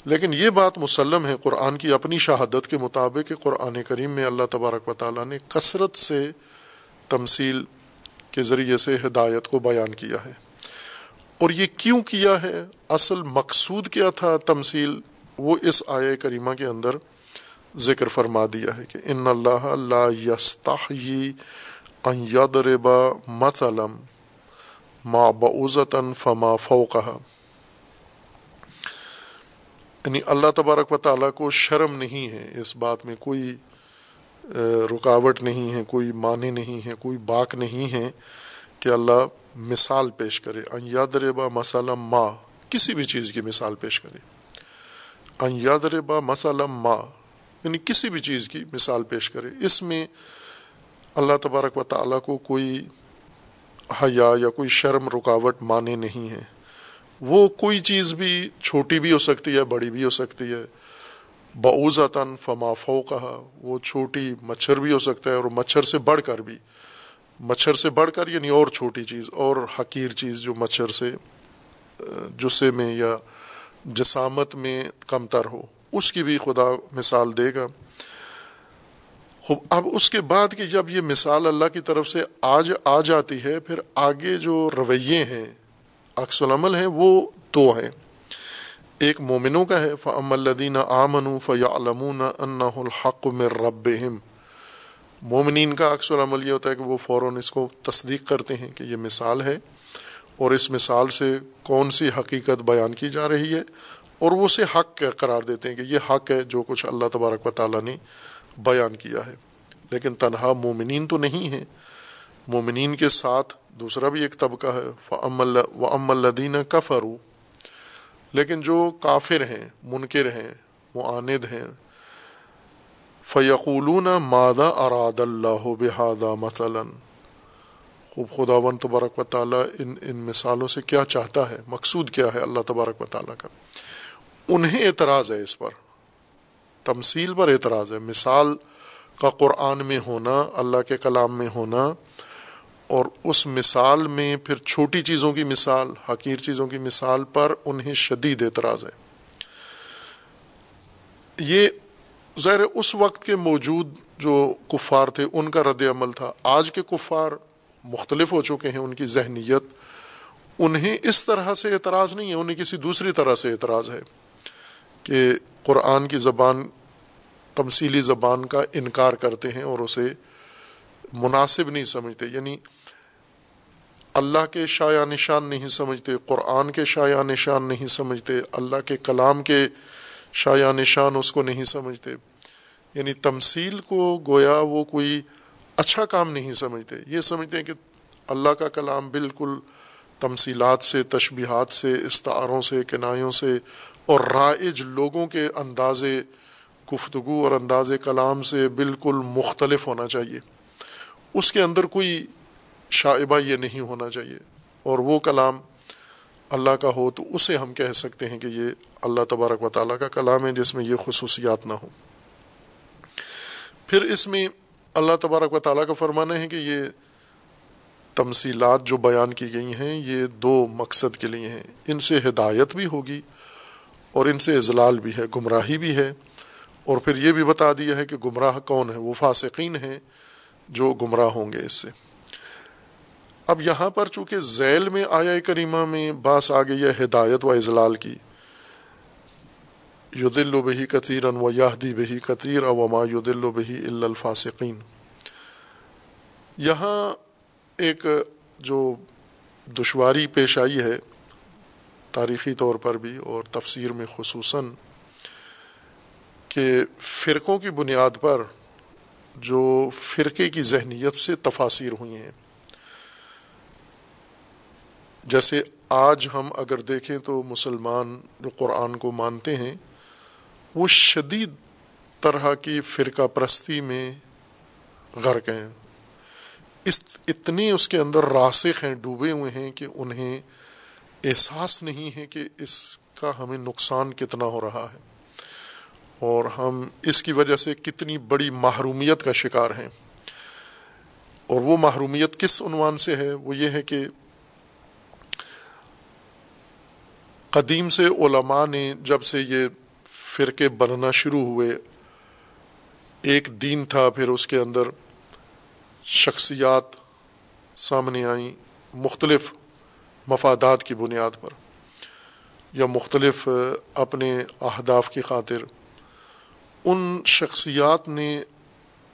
لیکن یہ بات مسلم ہے، قرآن کی اپنی شہادت کے مطابق کہ قرآن کریم میں اللہ تبارک و تعالیٰ نے کثرت سے تمثیل کے ذریعے سے ہدایت کو بیان کیا ہے۔ اور یہ کیوں کیا ہے؟ اصل مقصود کیا تھا تمثیل؟ وہ اس آئے کریمہ کے اندر ذکر فرما دیا ہے کہ ان اللہ لا یستحیی ان یضرب مثلا ما بعوزتا فما فوقها۔ یعنی اللہ تبارک و تعالیٰ کو شرم نہیں ہے اس بات میں، کوئی رکاوٹ نہیں ہے، کوئی معنی نہیں ہے، کوئی باک نہیں ہے کہ اللہ مثال پیش کرے، ان یادربا مسالہ ما، کسی بھی چیز کی مثال پیش کرے۔ ان یادربا مسالہ ما یعنی کسی بھی چیز کی مثال پیش کرے۔ اس میں اللہ تبارک و تعالیٰ کو کوئی حیا یا کوئی شرم، رکاوٹ مانے نہیں ہے۔ وہ کوئی چیز بھی چھوٹی بھی ہو سکتی ہے، بڑی بھی ہو سکتی ہے۔ بعوزتاً فما کہا وہ چھوٹی مچھر بھی ہو سکتا ہے اور مچھر سے بڑھ کر بھی۔ مچھر سے بڑھ کر یعنی اور چھوٹی چیز، اور حقیر چیز جو مچھر سے، جسے میں یا جسامت میں کم تر ہو، اس کی بھی خدا مثال دے گا۔ اب اس کے بعد کہ جب یہ مثال اللہ کی طرف سے آج آ جاتی ہے، پھر آگے جو رویے ہیں، عکس العمل ہیں، وہ دو ہیں۔ ایک مومنوں کا ہے فعم الدین آمن فیا علمون الحق میں رب مومنین کا عکس العمل یہ ہوتا ہے کہ وہ فوراً اس کو تصدیق کرتے ہیں کہ یہ مثال ہے اور اس مثال سے کون سی حقیقت بیان کی جا رہی ہے اور وہ اسے حق قرار دیتے ہیں کہ یہ حق ہے جو کچھ اللہ تبارک و تعالیٰ نے بیان کیا ہے۔ لیکن تنہا مومنین تو نہیں ہیں۔ مومنین کے ساتھ دوسرا بھی ایک طبقہ ہے۔ و ام الدین کفرو لیکن جو کافر ہیں، منکر ہیں، معاند ہیں فیقولون مادہ اراد اللہ بحادہ مثلاً؟ خوب خدا ون تبارک و تعالیٰ ان ان مثالوں سے کیا چاہتا ہے؟ مقصود کیا ہے اللہ تبارک و تعالیٰ کا؟ انہیں اعتراض ہے اس پر، تمثیل پر اعتراض ہے۔ مثال کا قرآن میں ہونا، اللہ کے کلام میں ہونا، اور اس مثال میں پھر چھوٹی چیزوں کی مثال، حقیر چیزوں کی مثال پر انہیں شدید اعتراض ہے۔ یہ ظاہر اس وقت کے موجود جو کفار تھے، ان کا رد عمل تھا۔ آج کے کفار مختلف ہو چکے ہیں، ان کی ذہنیت انہیں اس طرح سے اعتراض نہیں ہے، انہیں کسی دوسری طرح سے اعتراض ہے کہ قرآن کی زبان، تمثیلی زبان کا انکار کرتے ہیں اور اسے مناسب نہیں سمجھتے۔ یعنی اللہ کے شاع نشان نہیں سمجھتے، قرآن کے شاع نشان نہیں سمجھتے، اللہ کے کلام کے شاع نشان اس کو نہیں سمجھتے۔ یعنی تمثیل کو گویا وہ کوئی اچھا کام نہیں سمجھتے۔ یہ سمجھتے ہیں کہ اللہ کا کلام بالکل تمثیلات سے، تشبیہات سے، استعاروں سے، کنایوں سے اور رائج لوگوں کے انداز گفتگو اور انداز کلام سے بالکل مختلف ہونا چاہیے۔ اس کے اندر کوئی شائبہ یہ نہیں ہونا چاہیے۔ اور وہ کلام اللہ کا ہو تو اسے ہم کہہ سکتے ہیں کہ یہ اللہ تبارک و تعالیٰ کا کلام ہے جس میں یہ خصوصیات نہ ہوں۔ پھر اس میں اللہ تبارک و تعالیٰ کا فرمانا ہے کہ یہ تمثیلات جو بیان کی گئی ہیں، یہ دو مقصد کے لیے ہیں۔ ان سے ہدایت بھی ہوگی اور ان سے اضلال بھی ہے، گمراہی بھی ہے۔ اور پھر یہ بھی بتا دیا ہے کہ گمراہ کون ہے وہ فاسقین ہیں جو گمراہ ہوں گے اس سے۔ اب یہاں پر چونکہ ذیل میں آیا کریمہ میں باس آ گئی ہے ہدایت و اضلال کی یو دل و بہی قطیر و یاہدی بہی قطیر وما یو دل و بہی الفاصقین یہاں ایک جو دشواری پیش آئی ہے تاریخی طور پر بھی اور تفسیر میں خصوصاً، کہ فرقوں کی بنیاد پر جو فرقے کی ذہنیت سے تفاصیر ہوئی ہیں۔ جیسے آج ہم اگر دیکھیں تو مسلمان جو قرآن کو مانتے ہیں، وہ شدید طرح کی فرقہ پرستی میں غرق ہیں۔ اس، اتنے اس کے اندر راسخ ہیں، ڈوبے ہوئے ہیں کہ انہیں احساس نہیں ہے کہ اس کا ہمیں نقصان کتنا ہو رہا ہے۔ اور ہم اس کی وجہ سے کتنی بڑی محرومیت کا شکار ہیں۔ اور وہ محرومیت کس عنوان سے ہے؟ وہ یہ ہے کہ قدیم سے علماء نے جب سے یہ فرقے بننا شروع ہوئے، ایک دین تھا، پھر اس کے اندر شخصیات سامنے آئیں، مختلف مفادات کی بنیاد پر یا مختلف اپنے اہداف کی خاطر، ان شخصیات نے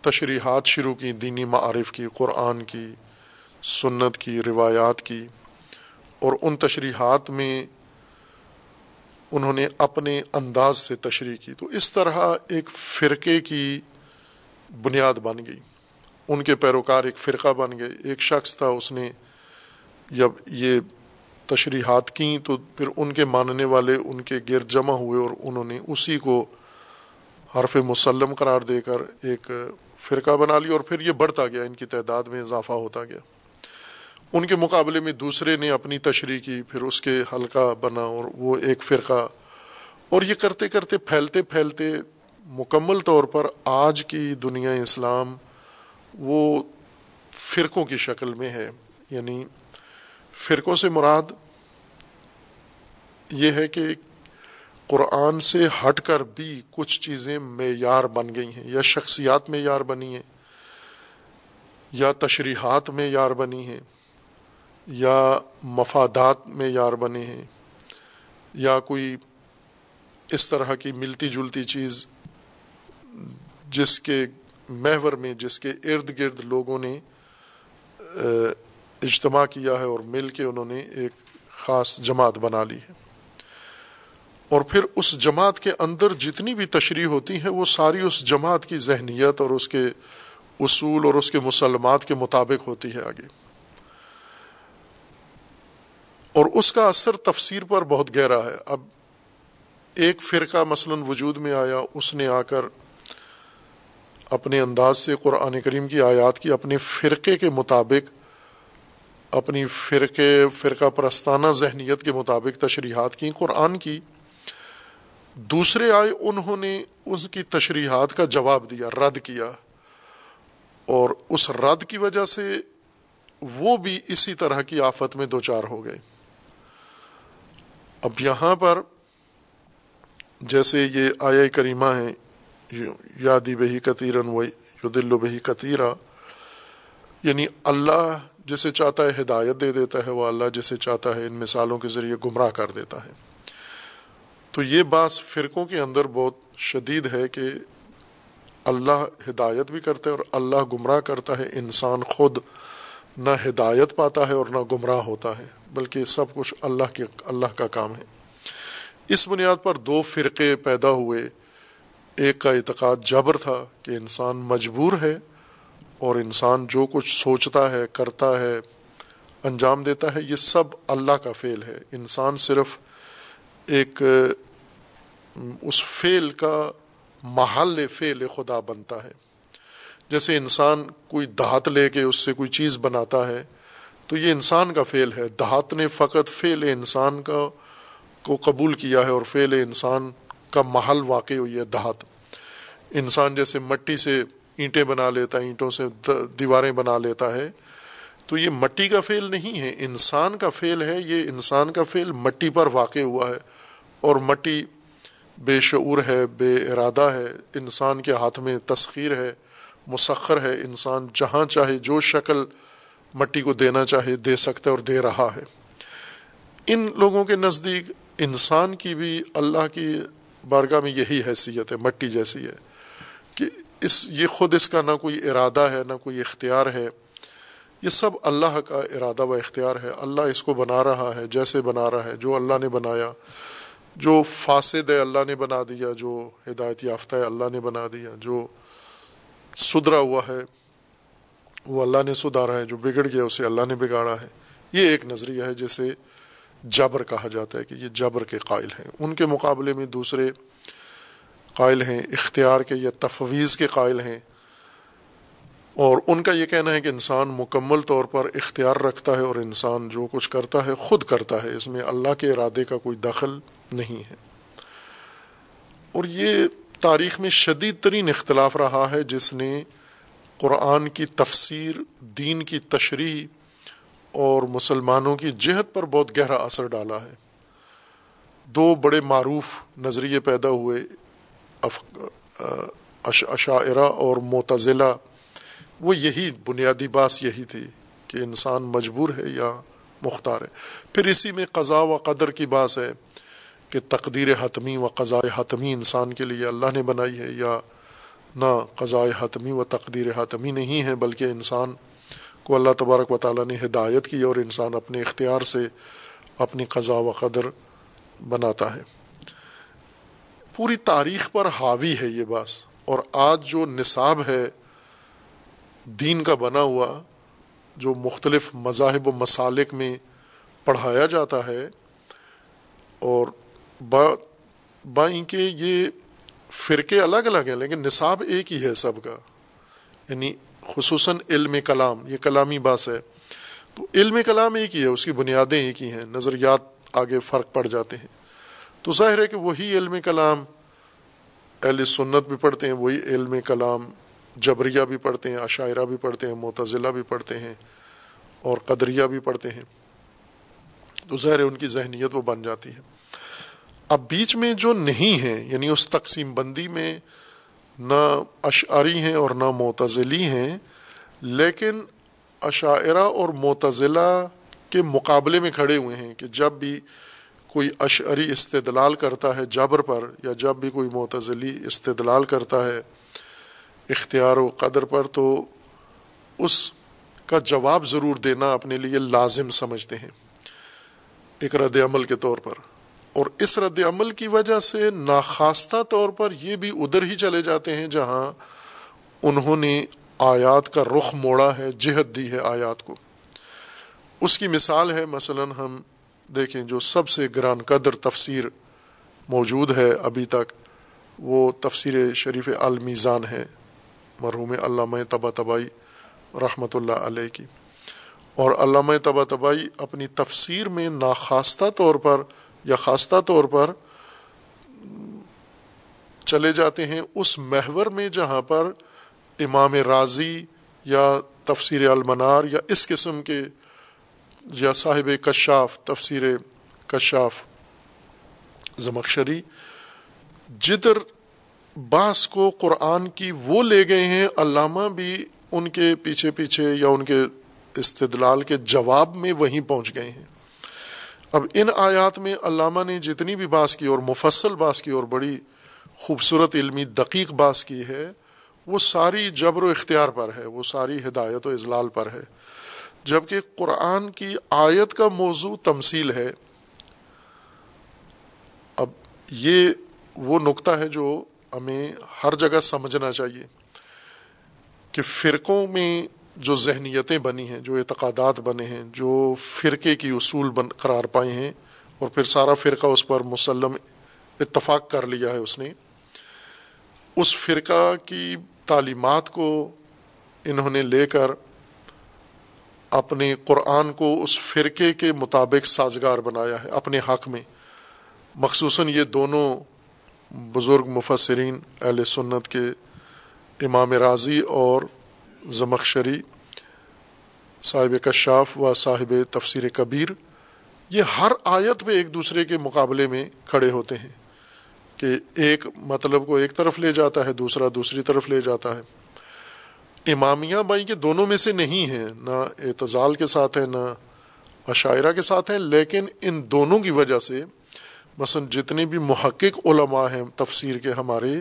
تشریحات شروع کی، دینی معارف کی، قرآن کی، سنت کی، روایات کی، اور ان تشریحات میں انہوں نے اپنے انداز سے تشریح کی تو اس طرح ایک فرقے کی بنیاد بن گئی۔ ان کے پیروکار ایک فرقہ بن گئے۔ ایک شخص تھا، اس نے جب یہ تشریحات کیں تو پھر ان کے ماننے والے ان کے گرد جمع ہوئے اور انہوں نے اسی کو حرف مسلم قرار دے کر ایک فرقہ بنا لی اور پھر یہ بڑھتا گیا۔ ان کی تعداد میں اضافہ ہوتا گیا۔ ان کے مقابلے میں دوسرے نے اپنی تشریح کی، پھر اس کے حلقہ بنا اور وہ ایک فرقہ۔ اور یہ کرتے کرتے، پھیلتے پھیلتے مکمل طور پر آج کی دنیا اسلام وہ فرقوں کی شکل میں ہے۔ یعنی فرقوں سے مراد یہ ہے کہ قرآن سے ہٹ کر بھی کچھ چیزیں معیار بن گئی ہیں۔ یا شخصیات معیار بنی ہیں، یا تشریحات میں یار بنی ہیں۔ یا مفادات میں یار بنے ہیں، یا کوئی اس طرح کی ملتی جلتی چیز جس کے محور میں، جس کے ارد گرد لوگوں نے اجتماع کیا ہے اور مل کے انہوں نے ایک خاص جماعت بنا لی ہے۔ اور پھر اس جماعت کے اندر جتنی بھی تشریح ہوتی ہیں، وہ ساری اس جماعت کی ذہنیت اور اس کے اصول اور اس کے مسلمات کے مطابق ہوتی ہے آگے۔ اور اس کا اثر تفسیر پر بہت گہرا ہے۔ اب ایک فرقہ مثلا وجود میں آیا، اس نے آ کر اپنے انداز سے قرآن کریم کی آیات کی، اپنے فرقے کے مطابق، اپنی فرقے، فرقہ پرستانہ ذہنیت کے مطابق تشریحات کی، قرآن کی۔ دوسرے آئے، انہوں نے اس کی تشریحات کا جواب دیا، رد کیا۔ اور اس رد کی وجہ سے وہ بھی اسی طرح کی آفت میں دو چار ہو گئے۔ اب یہاں پر جیسے یہ آیا کریمہ ہے یادی بہی کثیرن و یو دل بہی کثیرہ یعنی اللہ جسے چاہتا ہے ہدایت دے دیتا ہے، وہ اللہ جسے چاہتا ہے ان مثالوں کے ذریعے گمراہ کر دیتا ہے۔ تو یہ بعض فرقوں کے اندر بہت شدید ہے کہ اللہ ہدایت بھی کرتا ہے اور اللہ گمراہ کرتا ہے۔ انسان خود نہ ہدایت پاتا ہے اور نہ گمراہ ہوتا ہے۔ بلکہ سب کچھ اللہ کے اللہ کا کام ہے۔ اس بنیاد پر دو فرقے پیدا ہوئے۔ ایک کا اعتقاد جبر تھا کہ انسان مجبور ہے اور انسان جو کچھ سوچتا ہے، کرتا ہے، انجام دیتا ہے، یہ سب اللہ کا فعل ہے۔ انسان صرف ایک، اس فعل کا محل فعل خدا بنتا ہے۔ جیسے انسان کوئی دہات لے کے اس سے کوئی چیز بناتا ہے تو یہ انسان کا فعل ہے۔ دہات نے فقط فعل انسان کا کو قبول کیا ہے اور فعل انسان کا محل واقع ہوئی ہے دہات۔ انسان جیسے مٹی سے اینٹیں بنا لیتا ہے، اینٹوں سے دیواریں بنا لیتا ہے۔ تو یہ مٹی کا فعل نہیں ہے، انسان کا فعل ہے۔ یہ انسان کا فعل مٹی پر واقع ہوا ہے۔ اور مٹی بے شعور ہے، بے ارادہ ہے۔ انسان کے ہاتھ میں تسخیر ہے، مسخر ہے۔ انسان جہاں چاہے، جو شکل مٹی کو دینا چاہے، دے سکتا ہے اور دے رہا ہے۔ ان لوگوں کے نزدیک انسان کی بھی اللہ کی بارگاہ میں یہی حیثیت ہے، مٹی جیسی ہے کہ اس، یہ خود اس کا نہ کوئی ارادہ ہے، نہ کوئی اختیار ہے۔ یہ سب اللہ کا ارادہ و اختیار ہے۔ اللہ اس کو بنا رہا ہے، جیسے بنا رہا ہے، جو اللہ نے بنایا۔ جو فاسد ہے، اللہ نے بنا دیا۔ جو ہدایت یافتہ ہے، اللہ نے بنا دیا۔ جو سدھرا ہوا ہے۔ وہ اللہ نے سدھارا ہے، جو بگڑ گیا اسے اللہ نے بگاڑا ہے۔ یہ ایک نظریہ ہے جسے جبر کہا جاتا ہے کہ یہ جبر کے قائل ہیں۔ ان کے مقابلے میں دوسرے قائل ہیں، اختیار کے یا تفویض کے قائل ہیں۔ اور ان کا یہ کہنا ہے کہ انسان مکمل طور پر اختیار رکھتا ہے اور انسان جو کچھ کرتا ہے خود کرتا ہے، اس میں اللہ کے ارادے کا کوئی دخل نہیں ہے۔ اور یہ تاریخ میں شدید ترین اختلاف رہا ہے، جس نے قرآن کی تفسیر، دین کی تشریح اور مسلمانوں کی جہت پر بہت گہرا اثر ڈالا ہے۔ دو بڑے معروف نظریے پیدا ہوئے اشاعرہ اور معتزلہ۔ وہ یہی بنیادی باس یہی تھی کہ انسان مجبور ہے یا مختار ہے۔ پھر اسی میں قضاء و قدر کی باس ہے کہ تقدیر حتمی و قضاء حتمی انسان کے لیے اللہ نے بنائی ہے یا نہ قضاء حتمی و تقدیر حتمی نہیں ہے، بلکہ انسان کو اللہ تبارک و تعالیٰ نے ہدایت کی اور انسان اپنے اختیار سے اپنی قضاء و قدر بناتا ہے۔ پوری تاریخ پر حاوی ہے یہ باس اور آج جو نصاب ہے دین کا بنا ہوا، جو مختلف مذاہب و مسالک میں پڑھایا جاتا ہے اور با بائیں کہ یہ فرقے الگ الگ ہیں، لیکن نصاب ایک ہی ہے سب کا۔ یعنی خصوصاً علم کلام، یہ کلامی باس ہے۔ تو علم کلام ایک ہی ہے، اس کی بنیادیں ایک ہی ہیں، نظریات آگے فرق پڑ جاتے ہیں۔ تو ظاہر ہے کہ وہی علم کلام، اہل سنت بھی پڑھتے ہیں، وہی علم کلام، جبریہ بھی پڑھتے ہیں، عشاعرہ بھی پڑھتے ہیں متضلہ بھی پڑھتے ہیں، اور قدریہ بھی پڑھتے ہیں۔ تو ظاہر ہے ان کی ذہنیت وہ بن جاتی ہے۔ اب بیچ میں جو نہیں ہیں یعنی اس تقسیم بندی میں نہ اشعری ہیں اور نہ معتزلی ہیں، لیکن عشاعرہ اور معتزلہ کے مقابلے میں کھڑے ہوئے ہیں کہ جب بھی کوئی اشعری استدلال کرتا ہے جبر پر یا جب بھی کوئی معتزلی استدلال کرتا ہے اختیار و قدر پر، تو اس کا جواب ضرور دینا اپنے لیے لازم سمجھتے ہیں ایک رد عمل کے طور پر۔ اور اس رد عمل کی وجہ سے ناخواستہ طور پر یہ بھی ادھر ہی چلے جاتے ہیں جہاں انہوں نے آیات کا رخ موڑا ہے جہت دی ہے آیات کو۔ اس کی مثال ہے، مثلا ہم دیکھیں جو سب سے گران قدر تفسیر موجود ہے ابھی تک، وہ تفسیر شریف المیزان ہے، مرحوم علامہ تبا تبائی رحمۃ اللہ علیہ کی۔ اور علامہ تبا تبائی اپنی تفسیر میں ناخواستہ طور پر یا خاصہ طور پر چلے جاتے ہیں اس محور میں جہاں پر امام راضی یا تفسیر المنار یا اس قسم کے یا صاحب کشاف، تفسیر کشاف زمکشری جدر بعض کو قرآن کی وہ لے گئے ہیں، علامہ بھی ان کے پیچھے پیچھے یا ان کے استدلال کے جواب میں وہیں پہنچ گئے ہیں۔ اب ان آیات میں علامہ نے جتنی بھی باس کی اور مفصل باس کی اور بڑی خوبصورت علمی دقیق باس کی ہے، وہ ساری جبر و اختیار پر ہے، وہ ساری ہدایت و اضلال پر ہے۔ جبکہ قرآن کی آیت کا موضوع تمثیل ہے، اب یہ وہ نقطہ ہے جو ہمیں ہر جگہ سمجھنا چاہیے کہ فرقوں میں جو ذہنیتیں بنی ہیں، جو اعتقادات بنے ہیں، جو فرقے کی اصول بن، قرار پائے ہیں اور پھر سارا فرقہ اس پر مسلم اتفاق کر لیا ہے اس نے۔ اس فرقہ کی تعلیمات کو انہوں نے لے کر اپنے قرآن کو اس فرقے کے مطابق سازگار بنایا ہے، اپنے حق میں۔ مخصوصاً یہ دونوں بزرگ مفسرین اہل سنت کے امام راضی اور زمخشری، صاحب کشاف و صاحب تفسیر کبیر، یہ ہر آیت میں ایک دوسرے کے مقابلے میں کھڑے ہوتے ہیں کہ ایک مطلب کو ایک طرف لے جاتا ہے، دوسرا دوسری طرف لے جاتا ہے۔ امامیہ بھائی کے دونوں میں سے نہیں ہیں، نہ اعتزال کے ساتھ ہیں، نہ عشاعرہ کے ساتھ ہیں، لیکن ان دونوں کی وجہ سے مثلا جتنے بھی محقق علماء ہیں تفسیر کے ہمارے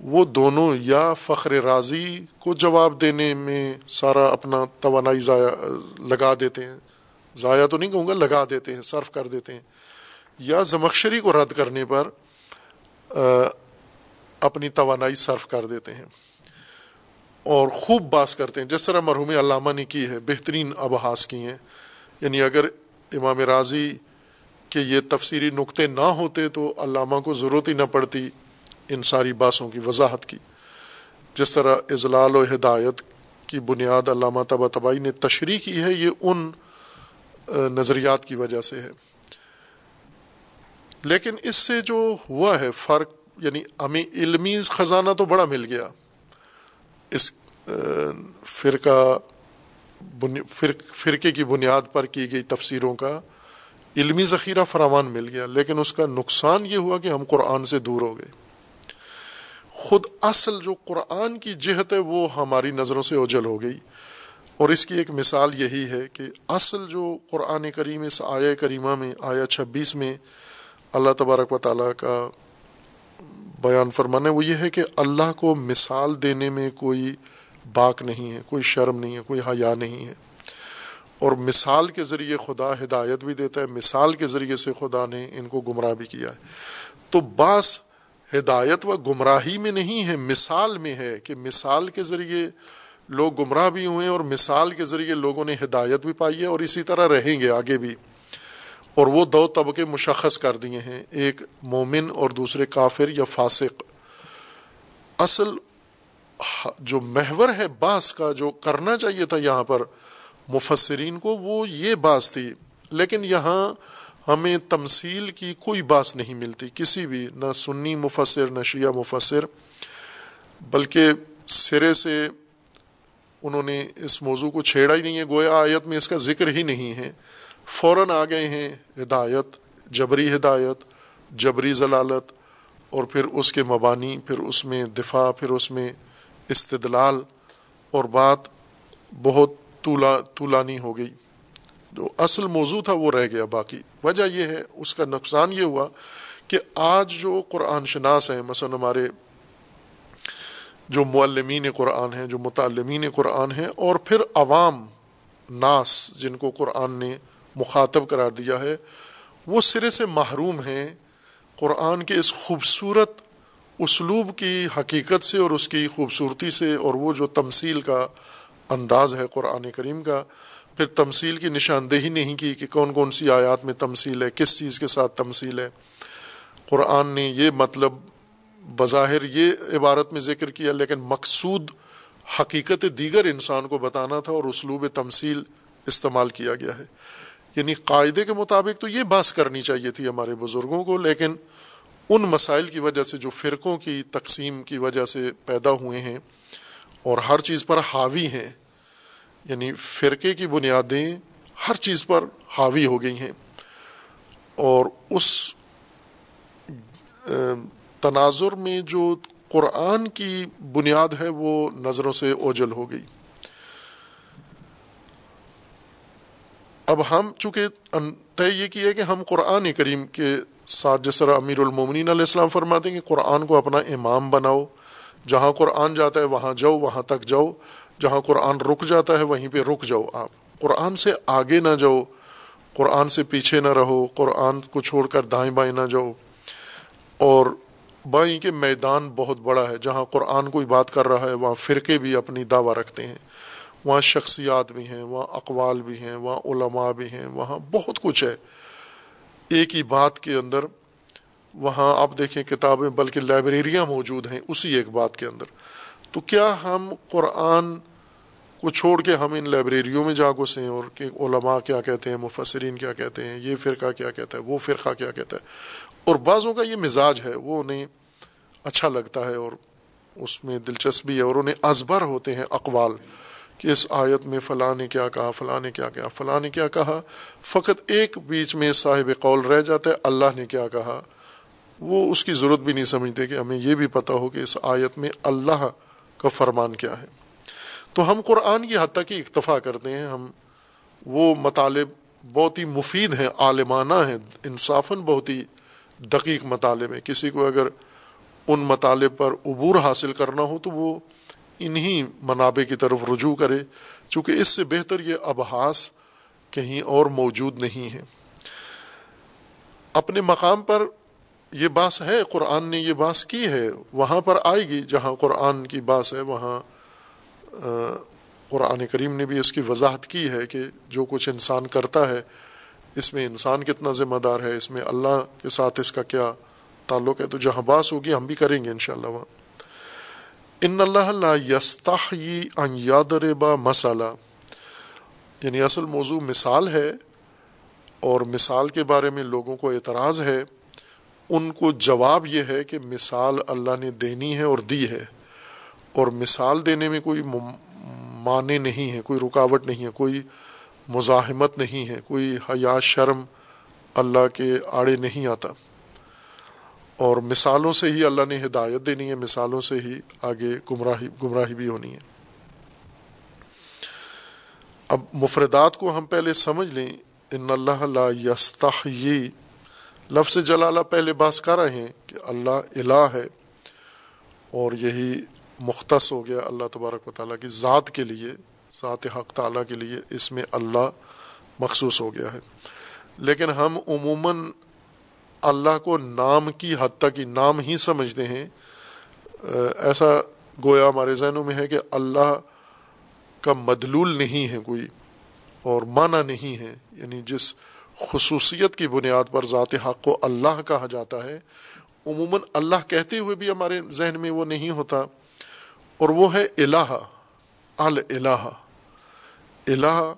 وہ دونوں یا فخر راضی کو جواب دینے میں سارا اپنا توانائی ضائع لگا دیتے ہیں۔ ضائع تو نہیں کہوں گا، لگا دیتے ہیں، صرف کر دیتے ہیں۔ یا زمخشری کو رد کرنے پر اپنی توانائی صرف کر دیتے ہیں۔ اور خوب باس کرتے ہیں۔ جس طرح مرحوم علامہ نے کی ہے، بہترین ابحاس کی ہیں۔ یعنی اگر امام راضی کے یہ تفسیری نقطے نہ ہوتے تو علامہ کو ضرورت ہی نہ پڑتی۔ ان ساری باسوں کی وضاحت کی۔ جس طرح اضلال و ہدایت کی بنیاد علامہ تبا تبائی نے تشریح کی ہے، یہ ان نظریات کی وجہ سے ہے۔ لیکن اس سے جو ہوا ہے، فرق یعنی ہمیں علمی خزانہ تو بڑا مل گیا۔ اس فرقہ فرقے کی بنیاد پر کی گئی تفسیروں کا علمی ذخیرہ فراوان مل گیا، لیکن اس کا نقصان یہ ہوا کہ ہم قرآن سے دور ہو گئے۔ خود اصل جو قرآن کی جہت ہے وہ ہماری نظروں سے اوجل ہو گئی۔ اور اس کی ایک مثال یہی ہے کہ اصل جو قرآن کریم اس آیا کریمہ میں آیا چھبیس میں اللہ تبارک و تعالیٰ کا بیان فرمانا وہ یہ ہے کہ اللہ کو مثال دینے میں کوئی باک نہیں ہے، کوئی شرم نہیں ہے، کوئی حیا نہیں ہے۔ اور مثال کے ذریعے خدا ہدایت بھی دیتا ہے، مثال کے ذریعے سے خدا نے ان کو گمراہ بھی کیا ہے۔ تو بعض ہدایت و گمراہی میں نہیں ہے، مثال میں ہے کہ مثال کے ذریعے لوگ گمراہ بھی ہوئے اور مثال کے ذریعے لوگوں نے ہدایت بھی پائی ہے اور اسی طرح رہیں گے آگے بھی۔ اور وہ دو طبقے مشخص کر دیے ہیں، ایک مومن اور دوسرے کافر یا فاسق۔ اصل جو محور ہے باس کا، جو کرنا چاہیے تھا یہاں پر مفسرین کو، وہ یہ باس تھی۔ لیکن یہاں ہمیں تمثیل کی کوئی باس نہیں ملتی، کسی بھی، نہ سنی مفسر، نہ شیعہ مفسر، بلکہ سرے سے انہوں نے اس موضوع کو چھیڑا ہی نہیں ہے، گویا آیت میں اس کا ذکر ہی نہیں ہے۔ فوراً آ گئے ہیں ہدایت، جبری ہدایت، جبری ضلالت، اور پھر اس کے مبانی، پھر اس میں دفاع، پھر اس میں استدلال، اور بات بہت طولا، طولانی ہو گئی۔ جو اصل موضوع تھا وہ رہ گیا، باقی وجہ یہ ہے، اس کا نقصان یہ ہوا کہ آج جو قرآن شناس ہیں، مثلا ہمارے جو معلمین قرآن ہیں، جو متعلمین قرآن ہیں، اور پھر عوام، ناس، جن کو قرآن نے مخاطب قرار دیا ہے، وہ سرے سے محروم ہیں قرآن کے اس خوبصورت اسلوب کی حقیقت سے اور اس کی خوبصورتی سے، اور وہ جو تمثیل کا انداز ہے قرآن کریم کا پھر تمثیل کی نشاندہی نہیں کی کہ کون کون سی آیات میں تمثیل ہے، کس چیز کے ساتھ تمثیل ہے۔ قرآن نے یہ مطلب بظاہر یہ عبارت میں ذکر کیا، لیکن مقصود حقیقت دیگر انسان کو بتانا تھا اور اسلوب تمثیل استعمال کیا گیا ہے۔ یعنی قاعدے کے مطابق تو یہ بحث کرنی چاہیے تھی ہمارے بزرگوں کو، لیکن ان مسائل کی وجہ سے جو فرقوں کی تقسیم کی وجہ سے پیدا ہوئے ہیں اور ہر چیز پر حاوی ہیں یعنی فرقے کی بنیادیں ہر چیز پر حاوی ہو گئی ہیں اور اس تناظر میں جو قرآن کی بنیاد ہے وہ نظروں سے اوجل ہو گئی۔ اب ہم، چونکہ طے یہ کیا کہ ہم قرآن کریم کے ساتھ، جس طرح امیر المومنین علیہ السلام فرماتے ہیں کہ قرآن کو اپنا امام بناؤ، جہاں قرآن جاتا ہے وہاں جاؤ، وہاں تک جاؤ جہاں قرآن رک جاتا ہے وہیں پہ رک جاؤ آپ۔ قرآن سے آگے نہ جاؤ، قرآن سے پیچھے نہ رہو، قرآن کو چھوڑ کر دائیں بائیں نہ جاؤ۔ اور بائیں کے میدان بہت بڑا ہے، جہاں قرآن کوئی بات کر رہا ہے، وہاں فرقے بھی اپنی دعویٰ رکھتے ہیں۔ وہاں شخصیات بھی ہیں، وہاں اقوال بھی ہیں، وہاں علماء بھی ہیں، وہاں بہت کچھ ہے۔ ایک ہی بات کے اندر وہاں آپ دیکھیں کتابیں، بلکہ لائبریریاں موجود ہیں، اسی ایک بات کے اندر۔ تو کیا ہم قرآن کو چھوڑ کے ہم ان لائبریریوں میں جا گھسیں اور کہ علماء کیا کہتے ہیں، مفسرین کیا کہتے ہیں، یہ فرقہ کیا کہتا ہے، وہ فرقہ کیا کہتا ہے؟ اور بعضوں کا یہ مزاج ہے، وہ انہیں اچھا لگتا ہے اور اس میں دلچسپی ہے اور انہیں ازبر ہوتے ہیں اقوال کہ اس آیت میں فلاں نے کیا کہا، فلاں نے کیا کہا، فلاں نے کیا کہا۔ فقط ایک بیچ میں صاحب قول رہ جاتا ہے، اللہ نے کیا کہا۔ وہ اس کی ضرورت بھی نہیں سمجھتے کہ ہمیں یہ بھی پتہ ہو کہ اس آیت میں اللہ کا فرمان کیا ہے۔ تو ہم قرآن کی حد تک ہی اکتفا کرتے ہیں۔ ہم وہ مطالب بہت ہی مفید ہیں، عالمانہ ہیں۔ انصافاً بہت ہی دقیق مطالب ہیں۔ کسی کو اگر ان مطالب پر عبور حاصل کرنا ہو تو وہ انہی منابع کی طرف رجوع کرے، چونکہ اس سے بہتر یہ ابحاس کہیں اور موجود نہیں ہے اپنے مقام پر یہ باس ہے، قرآن نے یہ باس کی ہے، وہاں پر آئے گی، جہاں قرآن کی باس ہے، وہاں قرآن کریم نے بھی اس کی وضاحت کی ہے کہ جو کچھ انسان کرتا ہے، اس میں انسان کتنا ذمہ دار ہے، اس میں اللہ کے ساتھ اس کا کیا تعلق ہے؟ تو جہاں باس ہوگی، ہم بھی کریں گے انشاءاللہ وہاں۔ ان اللہ لا یستحی ان یادربا مسالہ یعنی اصل موضوع مثال ہے اور مثال کے بارے میں لوگوں کو اعتراض ہے۔ ان کو جواب یہ ہے کہ مثال اللہ نے دینی ہے اور دی ہے، اور مثال دینے میں کوئی معنی نہیں ہے، کوئی رکاوٹ نہیں ہے، کوئی مزاحمت نہیں ہے، کوئی حیا، شرم اللہ کے آڑے نہیں آتا۔ اور مثالوں سے ہی اللہ نے ہدایت دینی ہے، مثالوں سے ہی آگے گمراہی گمراہی بھی ہونی ہے۔ اب مفردات کو ہم پہلے سمجھ لیں۔ ان اللہ لا یستحیی لفظ جلالہ پہلے باس کر رہے ہیں کہ اللہ الہ ہے اور یہی مختص ہو گیا اللہ تبارک و تعالیٰ کی ذات کے لیے، ذات حق تعالیٰ کے لیے اس میں اللہ مخصوص ہو گیا ہے۔ لیکن ہم عموماً اللہ کو نام کی حد تک ہی نام ہی سمجھتے ہیں۔ ایسا گویا ہمارے ذہنوں میں ہے کہ اللہ کا مدلول نہیں ہے کوئی اور معنی نہیں ہے۔ یعنی جس خصوصیت کی بنیاد پر ذات حق کو اللہ کہا جاتا ہے۔ عموماً اللہ کہتے ہوئے بھی ہمارے ذہن میں وہ نہیں ہوتا۔ اور وہ ہے الہ الہ الہ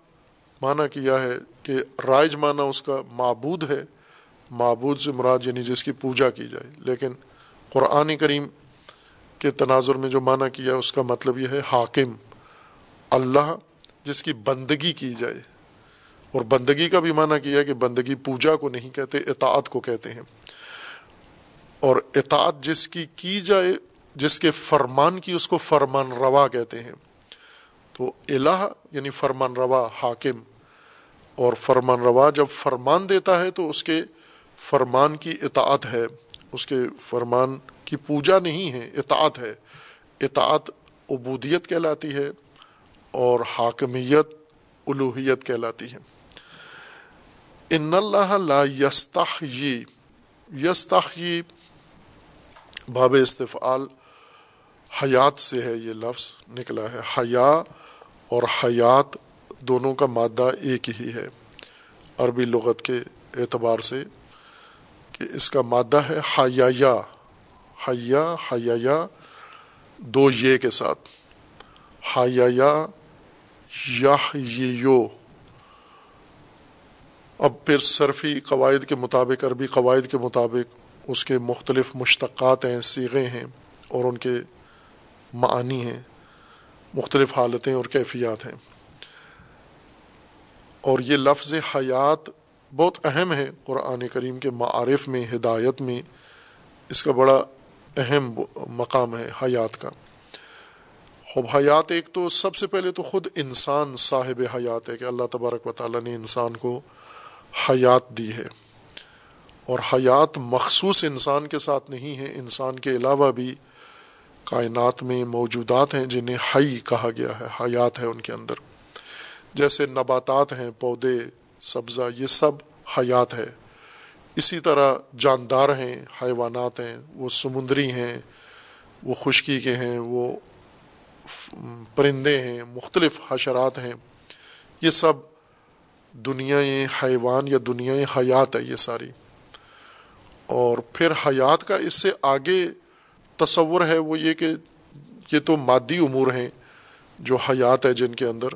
معنی کیا ہے کہ رائج معنی اس کا معبود ہے۔ معبود سے مراد یعنی جس کی پوجا کی جائے۔ لیکن قرآن کریم کے تناظر میں جو معنی کیا اس کا مطلب یہ ہے حاکم۔ اللہ جس کی بندگی کی جائے۔ اور بندگی کا بھی معنی کیا کہ بندگی پوجا کو نہیں کہتے، اطاعت کو کہتے ہیں۔ اور اطاعت جس کی کی جائے، جس کے فرمان کی اس کو فرمان روا کہتے ہیں۔ تو الہ یعنی فرمان روا حاکم۔ اور فرمان روا جب فرمان دیتا ہے تو اس کے فرمان کی اطاعت ہے۔ اس کے فرمان کی پوجا نہیں ہے، اطاعت ہے۔ اطاعت عبودیت کہلاتی ہے اور حاکمیت الوحیت کہلاتی ہے۔ ان اللہ لا یستحیی یستحیی باب استفعال حیات سے ہے یہ لفظ، نکلا ہے حیا اور حیات دونوں کا مادہ ایک ہی ہے۔ عربی لغت کے اعتبار سے کہ اس کا مادہ ہے حیا حیا حیا دو یہ کے ساتھ۔ حیا یا یو اب پھر صرفی قواعد کے مطابق، عربی قواعد کے مطابق اس کے مختلف مشتقات ہیں سیغے ہیں اور ان کے معانی ہیں، مختلف حالتیں اور کیفیات ہیں۔ اور یہ لفظ حیات بہت اہم ہے قرآن کریم کے معارف میں، ہدایت میں۔ اس کا بڑا اہم مقام ہے حیات کا۔ خوب، حیات ایک تو سب سے پہلے تو خود انسان صاحب حیات ہے کہ اللہ تبارک و تعالیٰ نے انسان کو حیات دی ہے۔ اور حیات مخصوص انسان کے ساتھ نہیں ہے، انسان کے علاوہ بھی کائنات میں موجودات ہیں جنہیں حی کہا گیا ہے، حیات ہے ان کے اندر۔ جیسے نباتات ہیں، پودے، سبزہ، یہ سب حیات ہے۔ اسی طرح جاندار ہیں، حیوانات ہیں، وہ سمندری ہیں، وہ خشکی کے ہیں، وہ پرندے ہیں، مختلف حشرات ہیں۔ یہ سب دنیا حیوان یا دنیا حیات ہے یہ ساری۔ اور پھر حیات کا اس سے آگے تصور ہے وہ یہ کہ یہ تو مادی امور ہیں جو حیات ہے جن کے اندر۔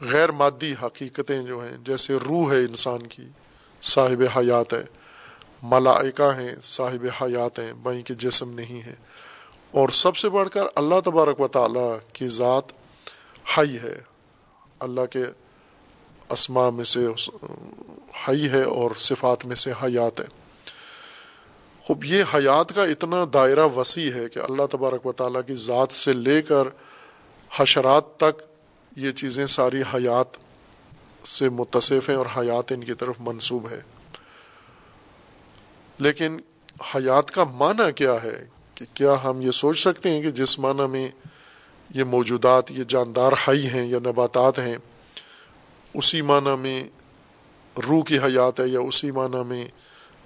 غیر مادی حقیقتیں جو ہیں، جیسے روح ہے انسان کی، صاحب حیات ہے۔ ملائکہ ہیں، صاحب حیات ہیں بھائی کے جسم نہیں ہے۔ اور سب سے بڑھ کر اللہ تبارک و تعالیٰ کی ذات حی ہے۔ اللہ کے اسما میں سے حی ہے اور صفات میں سے حیات ہے۔ خوب، یہ حیات کا اتنا دائرہ وسیع ہے کہ اللہ تبارک و تعالیٰ کی ذات سے لے کر حشرات تک یہ چیزیں ساری حیات سے متصف ہیں اور حیات ان کی طرف منصوب ہے۔ لیکن حیات کا معنی کیا ہے؟ کہ کیا ہم یہ سوچ سکتے ہیں کہ جس معنی میں یہ موجودات، یہ جاندار حی ہیں یا نباتات ہیں اسی معنی میں روح کی حیات ہے یا اسی معنی میں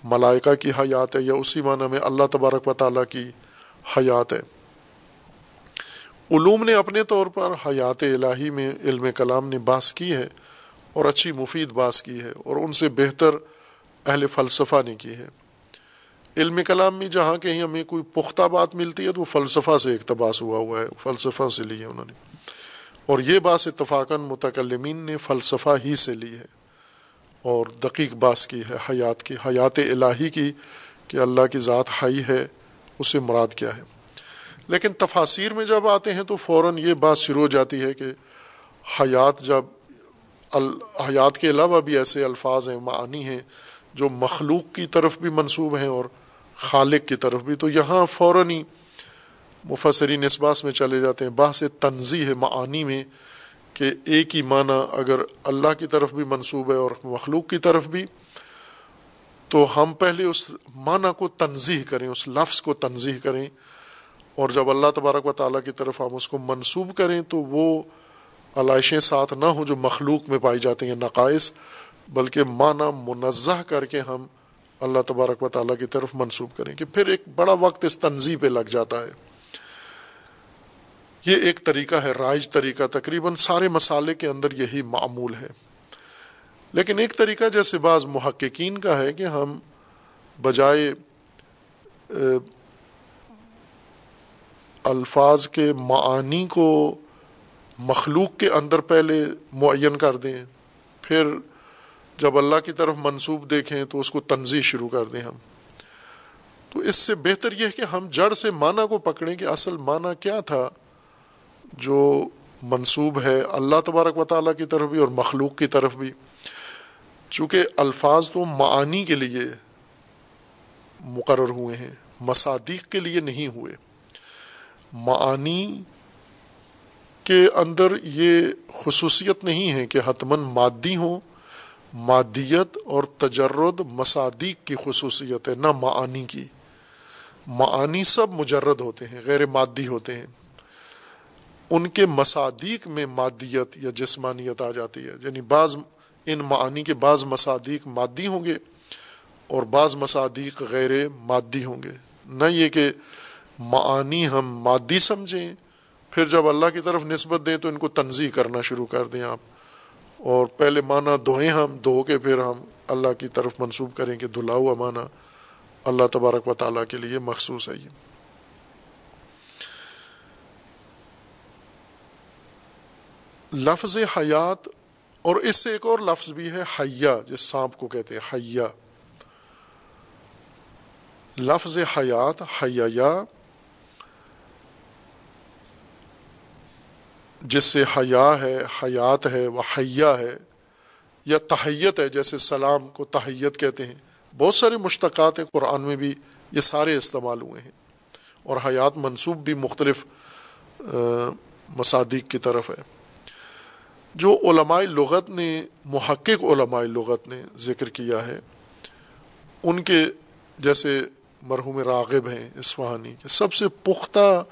ملائکہ کی حیات ہے یا اسی معنی میں اللہ تبارک و تعالیٰ کی حیات ہے۔ علوم نے اپنے طور پر حیات الہی میں علم کلام نے باس کی ہے اور اچھی مفید باس کی ہے اور ان سے بہتر اہل فلسفہ نے کی ہے۔ علم کلام میں جہاں کہیں ہمیں کوئی پختہ بات ملتی ہے تو وہ فلسفہ سے اقتباس ہوا ہوا ہے، فلسفہ سے لی ہے انہوں نے۔ اور یہ باس اتفاقاً متکلمین نے فلسفہ ہی سے لی ہے اور دقیق باس کی ہے، حیات کی، حیات الہی کی، کہ اللہ کی ذات حی ہے، اسے مراد کیا ہے۔ لیکن تفاصیر میں جب آتے ہیں تو فوراً یہ بات شروع ہو جاتی ہے کہ حیات جب حیات کے علاوہ بھی ایسے الفاظ ہیں معنی ہیں جو مخلوق کی طرف بھی منصوب ہیں اور خالق کی طرف بھی۔ تو یہاں فوراً ہی مفسرین اس باس میں چلے جاتے ہیں۔ باس تنظی ہے معانی میں کہ ایک ہی معنی اگر اللہ کی طرف بھی منصوب ہے اور مخلوق کی طرف بھی، تو ہم پہلے اس معنی کو تنظیح کریں، اس لفظ کو تنظیح کریں۔ اور جب اللہ تبارک و تعالیٰ کی طرف ہم اس کو منسوب کریں، تو وہ علائشیں ساتھ نہ ہوں جو مخلوق میں پائی جاتی ہیں، نقائص، بلکہ معنی منزہ کر کے ہم اللہ تبارک و تعالیٰ کی طرف منسوب کریں کہ پھر ایک بڑا وقت اس تنظیم پہ لگ جاتا ہے۔ یہ ایک طریقہ ہے، رائج طریقہ، تقریباً سارے مسالے کے اندر یہی معمول ہے۔ لیکن ایک طریقہ جیسے بعض محققین کا ہے کہ ہم بجائے الفاظ کے معانی کو مخلوق کے اندر پہلے معین کر دیں، پھر جب اللہ کی طرف منصوب دیکھیں تو اس کو تنظیم شروع کر دیں ہم۔ تو اس سے بہتر یہ ہے کہ ہم جڑ سے معنی کو پکڑیں کہ اصل معنی کیا تھا۔ جو منصوب ہے اللہ تبارک و تعالیٰ کی طرف بھی اور مخلوق کی طرف بھی، چونکہ الفاظ تو معانی کے لیے مقرر ہوئے ہیں، مصادیق کے لیے نہیں ہوئے۔ معانی کے اندر یہ خصوصیت نہیں ہے کہ حتمن مادی ہوں، مادیت اور تجرد مصادیق کی خصوصیت ہے، نہ معانی کی۔ معانی سب مجرد ہوتے ہیں، غیر مادی ہوتے ہیں۔ ان کے مصادیق میں مادیت یا جسمانیت آ جاتی ہے۔ یعنی بعض ان معانی کے بعض مصادیق مادی ہوں گے اور بعض مصادیق غیر مادی ہوں گے۔ نہ یہ کہ معانی ہم مادی سمجھیں، پھر جب اللہ کی طرف نسبت دیں تو ان کو تنظیم کرنا شروع کر دیں آپ۔ اور پہلے معنی دھوئیں ہم، دھو کے پھر ہم اللہ کی طرف منسوب کریں کہ دھلا ہوا معنی اللہ تبارک و تعالیٰ کے لیے مخصوص ہے یہ۔ لفظ حیات اور اس سے ایک اور لفظ بھی ہے حیا، جس سانپ کو کہتے ہیں حیا۔ لفظ حیات حیا جس سے حیا ہے، حیات ہے، وہ حیا ہے، یا تحیت ہے، جیسے سلام کو تحیت کہتے ہیں۔ بہت سارے مشتقات ہیں قرآن میں بھی یہ سارے استعمال ہوئے ہیں۔ اور حیات منصوب بھی مختلف مصادیق کی طرف ہے۔ جو علماء لغت نے، محقق علماء لغت نے ذکر کیا ہے، ان کے جیسے مرحوم راغب ہیں اسفہانی کے سب سے پختہ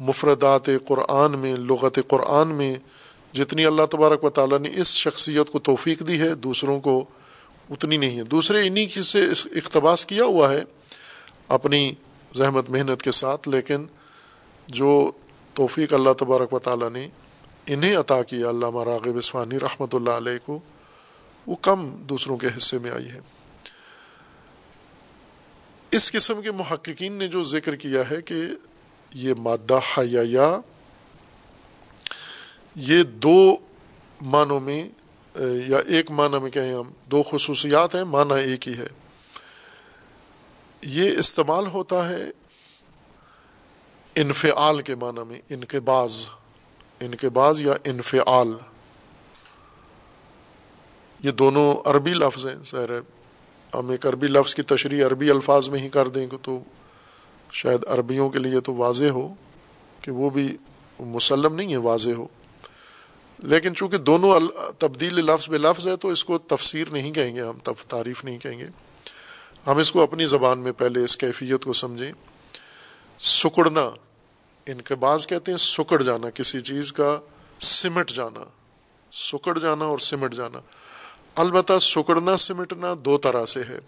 مفردات قرآن میں، لغت قرآن میں جتنی اللہ تبارک و تعالیٰ نے اس شخصیت کو توفیق دی ہے، دوسروں کو اتنی نہیں ہے۔ دوسرے انہی کی سے اقتباس کیا ہوا ہے اپنی زحمت، محنت کے ساتھ، لیکن جو توفیق اللہ تبارک و تعالیٰ نے انہیں عطا کیا علامہ راغب اسفانی رحمۃ اللہ علیہ کو، وہ کم دوسروں کے حصے میں آئی ہے اس قسم کے محققین نے جو ذکر کیا ہے کہ یہ مادہ حیا یہ دو معنوں میں، یا ایک معنی میں کہیں ہم، دو خصوصیات ہیں، معنی ایک ہی ہے۔ یہ استعمال ہوتا ہے انفعال کے معنی میں انقباز انقباز یا انفعال. یہ دونوں عربی لفظ ہیں، ظاہر ہم ایک عربی لفظ کی تشریح عربی الفاظ میں ہی کر دیں گے تو شاید عربیوں کے لیے تو واضح ہو کہ وہ بھی مسلم نہیں ہے واضح ہو۔ لیکن چونکہ دونوں تبدیل لفظ بے لفظ ہے، تو اس کو تفسیر نہیں کہیں گے، ہم تعریف نہیں کہیں گے۔ ہم اس کو اپنی زبان میں پہلے اس کیفیت کو سمجھیں۔ سکڑنا ان کے بعض کہتے ہیں سکڑ جانا، کسی چیز کا سمٹ جانا، سکڑ جانا اور سمٹ جانا۔ البتہ سکڑنا، سمٹنا دو طرح سے ہے۔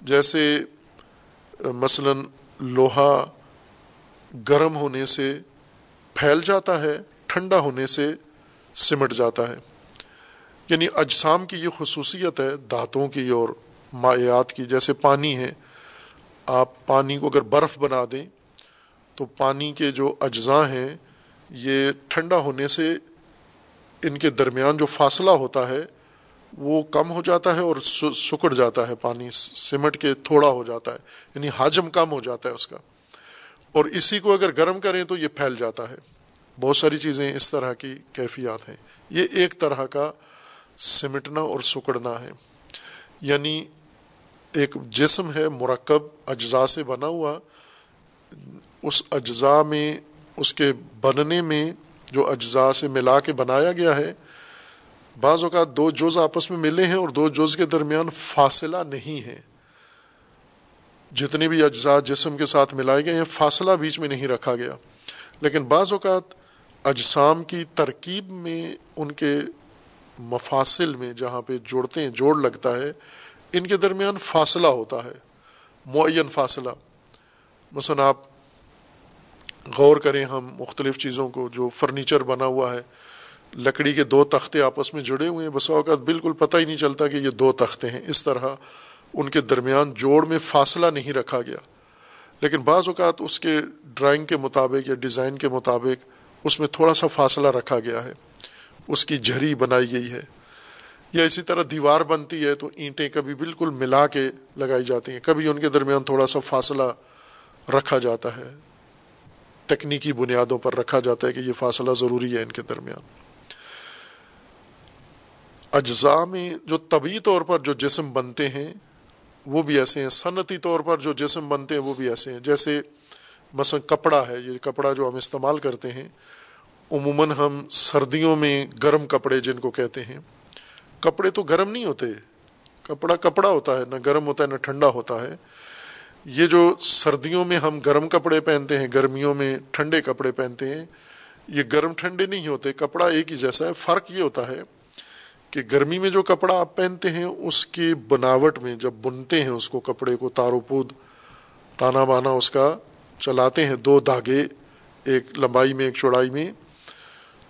جیسے، مثلا لوہا گرم ہونے سے پھیل جاتا ہے، ٹھنڈا ہونے سے سمٹ جاتا ہے۔ یعنی اجسام کی یہ خصوصیت ہے دھاتوں کی اور مایات کی، جیسے پانی ہے۔ آپ پانی کو اگر برف بنا دیں تو پانی کے جو اجزاء ہیں، یہ ٹھنڈا ہونے سے ان کے درمیان جو فاصلہ ہوتا ہے، وہ کم ہو جاتا ہے اور سکڑ جاتا ہے، پانی سمٹ کے تھوڑا ہو جاتا ہے یعنی حجم کم ہو جاتا ہے اس کا۔ اور اسی کو اگر گرم کریں تو یہ پھیل جاتا ہے۔ بہت ساری چیزیں اس طرح کی کیفیات ہیں۔ یہ ایک طرح کا سمٹنا اور سکڑنا ہے۔ یعنی ایک جسم ہے، مرکب، اجزاء سے بنا ہوا۔ اس اجزاء میں، اس کے بننے میں جو اجزاء سے ملا کے بنایا گیا ہے، بعض اوقات دو جز آپس میں ملے ہیں اور دو جز کے درمیان فاصلہ نہیں ہے۔ جتنے بھی اجزاء جسم کے ساتھ ملائے گئے ہیں، فاصلہ بیچ میں نہیں رکھا گیا۔ لیکن بعض اوقات اجسام کی ترکیب میں ان کے مفاصل میں جہاں پہ جوڑتے ہیں، جوڑ لگتا ہے، ان کے درمیان فاصلہ ہوتا ہے، معین فاصلہ۔ مثلا آپ غور کریں ہم مختلف چیزوں کو، جو فرنیچر بنا ہوا ہے، لکڑی کے دو تختے آپس میں جڑے ہوئے ہیں بس اوقات بالکل پتہ ہی نہیں چلتا کہ یہ دو تختے ہیں۔ اس طرح ان کے درمیان جوڑ میں فاصلہ نہیں رکھا گیا۔ لیکن بعض اوقات اس کے ڈرائنگ کے مطابق یا ڈیزائن کے مطابق اس میں تھوڑا سا فاصلہ رکھا گیا ہے۔ اس کی جھری بنائی گئی ہے۔ یا اسی طرح دیوار بنتی ہے تو اینٹیں کبھی بالکل ملا کے لگائی جاتی ہیں۔ کبھی ان کے درمیان تھوڑا سا فاصلہ رکھا جاتا ہے۔ تکنیکی بنیادوں پر رکھا جاتا ہے کہ یہ فاصلہ ضروری ہے ان کے درمیان۔ اجزاء میں جو طبی طور پر جو جسم بنتے ہیں، وہ بھی ایسے ہیں۔ صنعتی طور پر جو جسم بنتے ہیں، وہ بھی ایسے ہیں۔ جیسے مثلا کپڑا ہے، یہ کپڑا جو ہم استعمال کرتے ہیں، عموماً ہم سردیوں میں گرم کپڑے جن کو کہتے ہیں، کپڑے تو گرم نہیں ہوتے۔ کپڑا کپڑا ہوتا ہے، نہ گرم ہوتا ہے، نہ ٹھنڈا ہوتا ہے۔ یہ جو سردیوں میں ہم گرم کپڑے پہنتے ہیں، گرمیوں میں ٹھنڈے کپڑے پہنتے ہیں، یہ گرم ٹھنڈے نہیں ہوتے، کپڑا ایک ہی جیسا ہے۔ فرق یہ ہوتا ہے کہ گرمی میں جو کپڑا آپ پہنتے ہیں، اس کی بناوٹ میں جب بنتے ہیں، اس کو کپڑے کو تارو پود، تانا بانا اس کا چلاتے ہیں۔ دو دھاگے، ایک لمبائی میں، ایک چوڑائی میں۔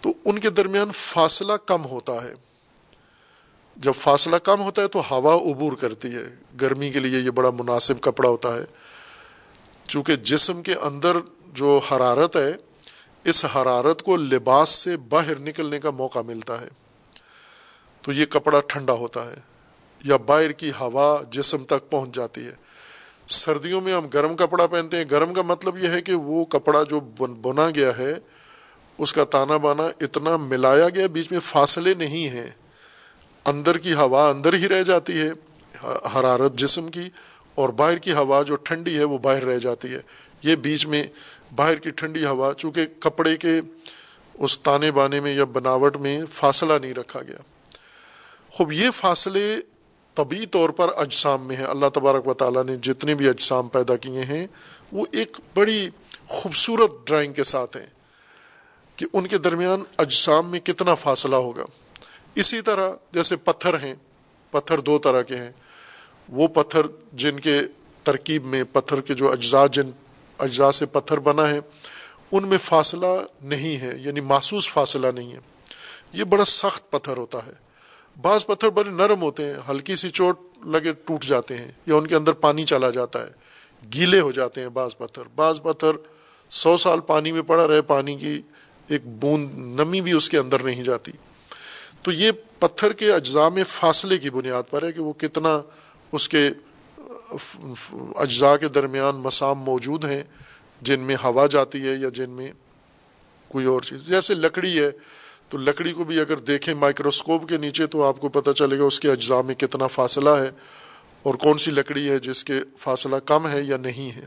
تو ان کے درمیان فاصلہ کم ہوتا ہے۔ جب فاصلہ کم ہوتا ہے تو ہوا عبور کرتی ہے۔ گرمی کے لیے یہ بڑا مناسب کپڑا ہوتا ہے۔ چونکہ جسم کے اندر جو حرارت ہے، اس حرارت کو لباس سے باہر نکلنے کا موقع ملتا ہے۔ تو یہ کپڑا ٹھنڈا ہوتا ہے یا باہر کی ہوا جسم تک پہنچ جاتی ہے۔ سردیوں میں ہم گرم کپڑا پہنتے ہیں۔ گرم کا مطلب یہ ہے کہ وہ کپڑا جو بنا گیا ہے، اس کا تانا بانا اتنا ملایا گیا، بیچ میں فاصلے نہیں ہیں۔ اندر کی ہوا اندر ہی رہ جاتی ہے، حرارت جسم کی، اور باہر کی ہوا جو ٹھنڈی ہے وہ باہر رہ جاتی ہے۔ یہ بیچ میں باہر کی ٹھنڈی ہوا، چونکہ کپڑے کے اس تانے بانے میں یا بناوٹ میں فاصلہ نہیں رکھا گیا۔ خوب، یہ فاصلے طبی طور پر اجسام میں ہیں۔ اللہ تبارک و تعالیٰ نے جتنے بھی اجسام پیدا کیے ہیں، وہ ایک بڑی خوبصورت ڈرائنگ کے ساتھ ہیں کہ ان کے درمیان اجسام میں کتنا فاصلہ ہوگا۔ اسی طرح جیسے پتھر ہیں، پتھر دو طرح کے ہیں۔ وہ پتھر جن کے ترکیب میں، پتھر کے جو اجزاء جن، اجزاء سے پتھر بنا ہے، ان میں فاصلہ نہیں ہے یعنی محسوس فاصلہ نہیں ہے۔ یہ بڑا سخت پتھر ہوتا ہے۔ بعض پتھر بڑے نرم ہوتے ہیں، ہلکی سی چوٹ لگے ٹوٹ جاتے ہیں، یا ان کے اندر پانی چلا جاتا ہے، گیلے ہو جاتے ہیں بعض پتھر۔ بعض پتھر سو سال پانی میں پڑا رہے، پانی کی ایک بوند نمی بھی اس کے اندر نہیں جاتی۔ تو یہ پتھر کے اجزاء میں فاصلے کی بنیاد پر ہے کہ وہ کتنا اس کے اجزاء کے درمیان مسام موجود ہیں، جن میں ہوا جاتی ہے یا جن میں کوئی اور چیز۔ جیسے لکڑی ہے، تو لکڑی کو بھی اگر دیکھیں مائکروسکوپ کے نیچے تو آپ کو پتہ چلے گا اس کے اجزاء میں کتنا فاصلہ ہے اور کون سی لکڑی ہے جس کے فاصلہ کم ہے یا نہیں ہے۔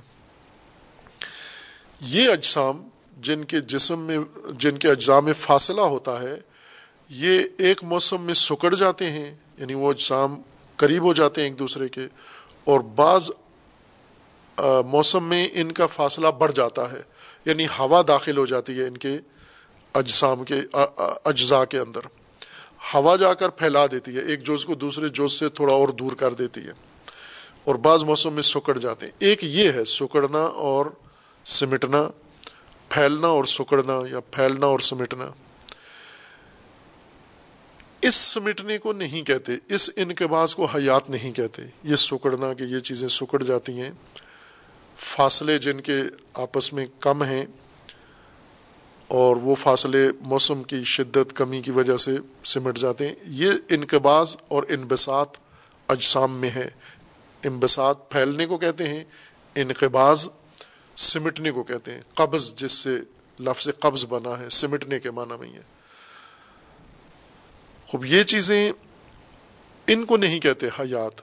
یہ اجسام جن کے جسم میں، جن کے اجزاء میں فاصلہ ہوتا ہے یہ ایک موسم میں سکڑ جاتے ہیں یعنی وہ اجسام قریب ہو جاتے ہیں ایک دوسرے کے، اور بعض موسم میں ان کا فاصلہ بڑھ جاتا ہے یعنی ہوا داخل ہو جاتی ہے ان کے اجسام کے اجزاء کے اندر۔ ہوا جا کر پھیلا دیتی ہے، ایک جوز کو دوسرے جوز سے تھوڑا اور دور کر دیتی ہے، اور بعض موسم میں سکڑ جاتے ہیں۔ ایک یہ ہے، سکڑنا اور سمٹنا، پھیلنا اور سکڑنا یا پھیلنا اور سمٹنا۔ اس سمٹنے کو نہیں کہتے، اس انقباز کو حیات نہیں کہتے۔ یہ سکڑنا کہ یہ چیزیں سکڑ جاتی ہیں۔ فاصلے جن کے آپس میں کم ہیں اور وہ فاصلے موسم کی شدت، کمی کی وجہ سے سمٹ جاتے ہیں۔ یہ انقباز اور انبساط اجسام میں ہے۔ انبساط پھیلنے کو کہتے ہیں انقباز سمٹنے کو کہتے ہیں۔ قبض، جس سے لفظ قبض بنا ہے، سمٹنے کے معنی میں ہے خوب، یہ چیزیں ان کو نہیں کہتے حیات۔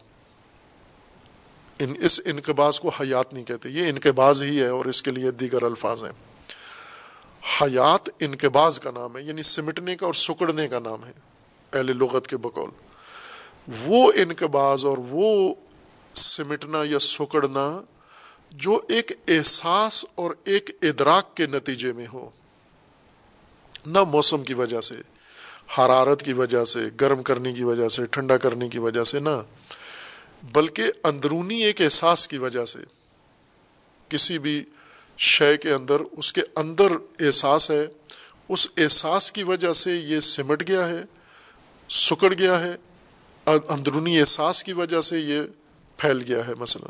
ان، اس انقباز کو حیات نہیں کہتے، یہ انقباز ہی ہے اور اس کے لیے دیگر الفاظ ہیں۔ حیات انقباز کا نام ہے یعنی سمٹنے کا اور سکڑنے کا نام ہے، اہل لغت کے بقول۔ وہ انقباز اور وہ سمٹنا یا سکڑنا جو ایک احساس اور ایک ادراک کے نتیجے میں ہو، نہ موسم کی وجہ سے حرارت کی وجہ سے، گرم کرنے کی وجہ سے، ٹھنڈا کرنے کی وجہ سے نہ، بلکہ اندرونی ایک احساس کی وجہ سے کسی بھی شے کے اندر اس کے اندر احساس ہے، اس احساس کی وجہ سے یہ سمٹ گیا ہے، سکڑ گیا ہے، اندرونی احساس کی وجہ سے یہ پھیل گیا ہے مثلا۔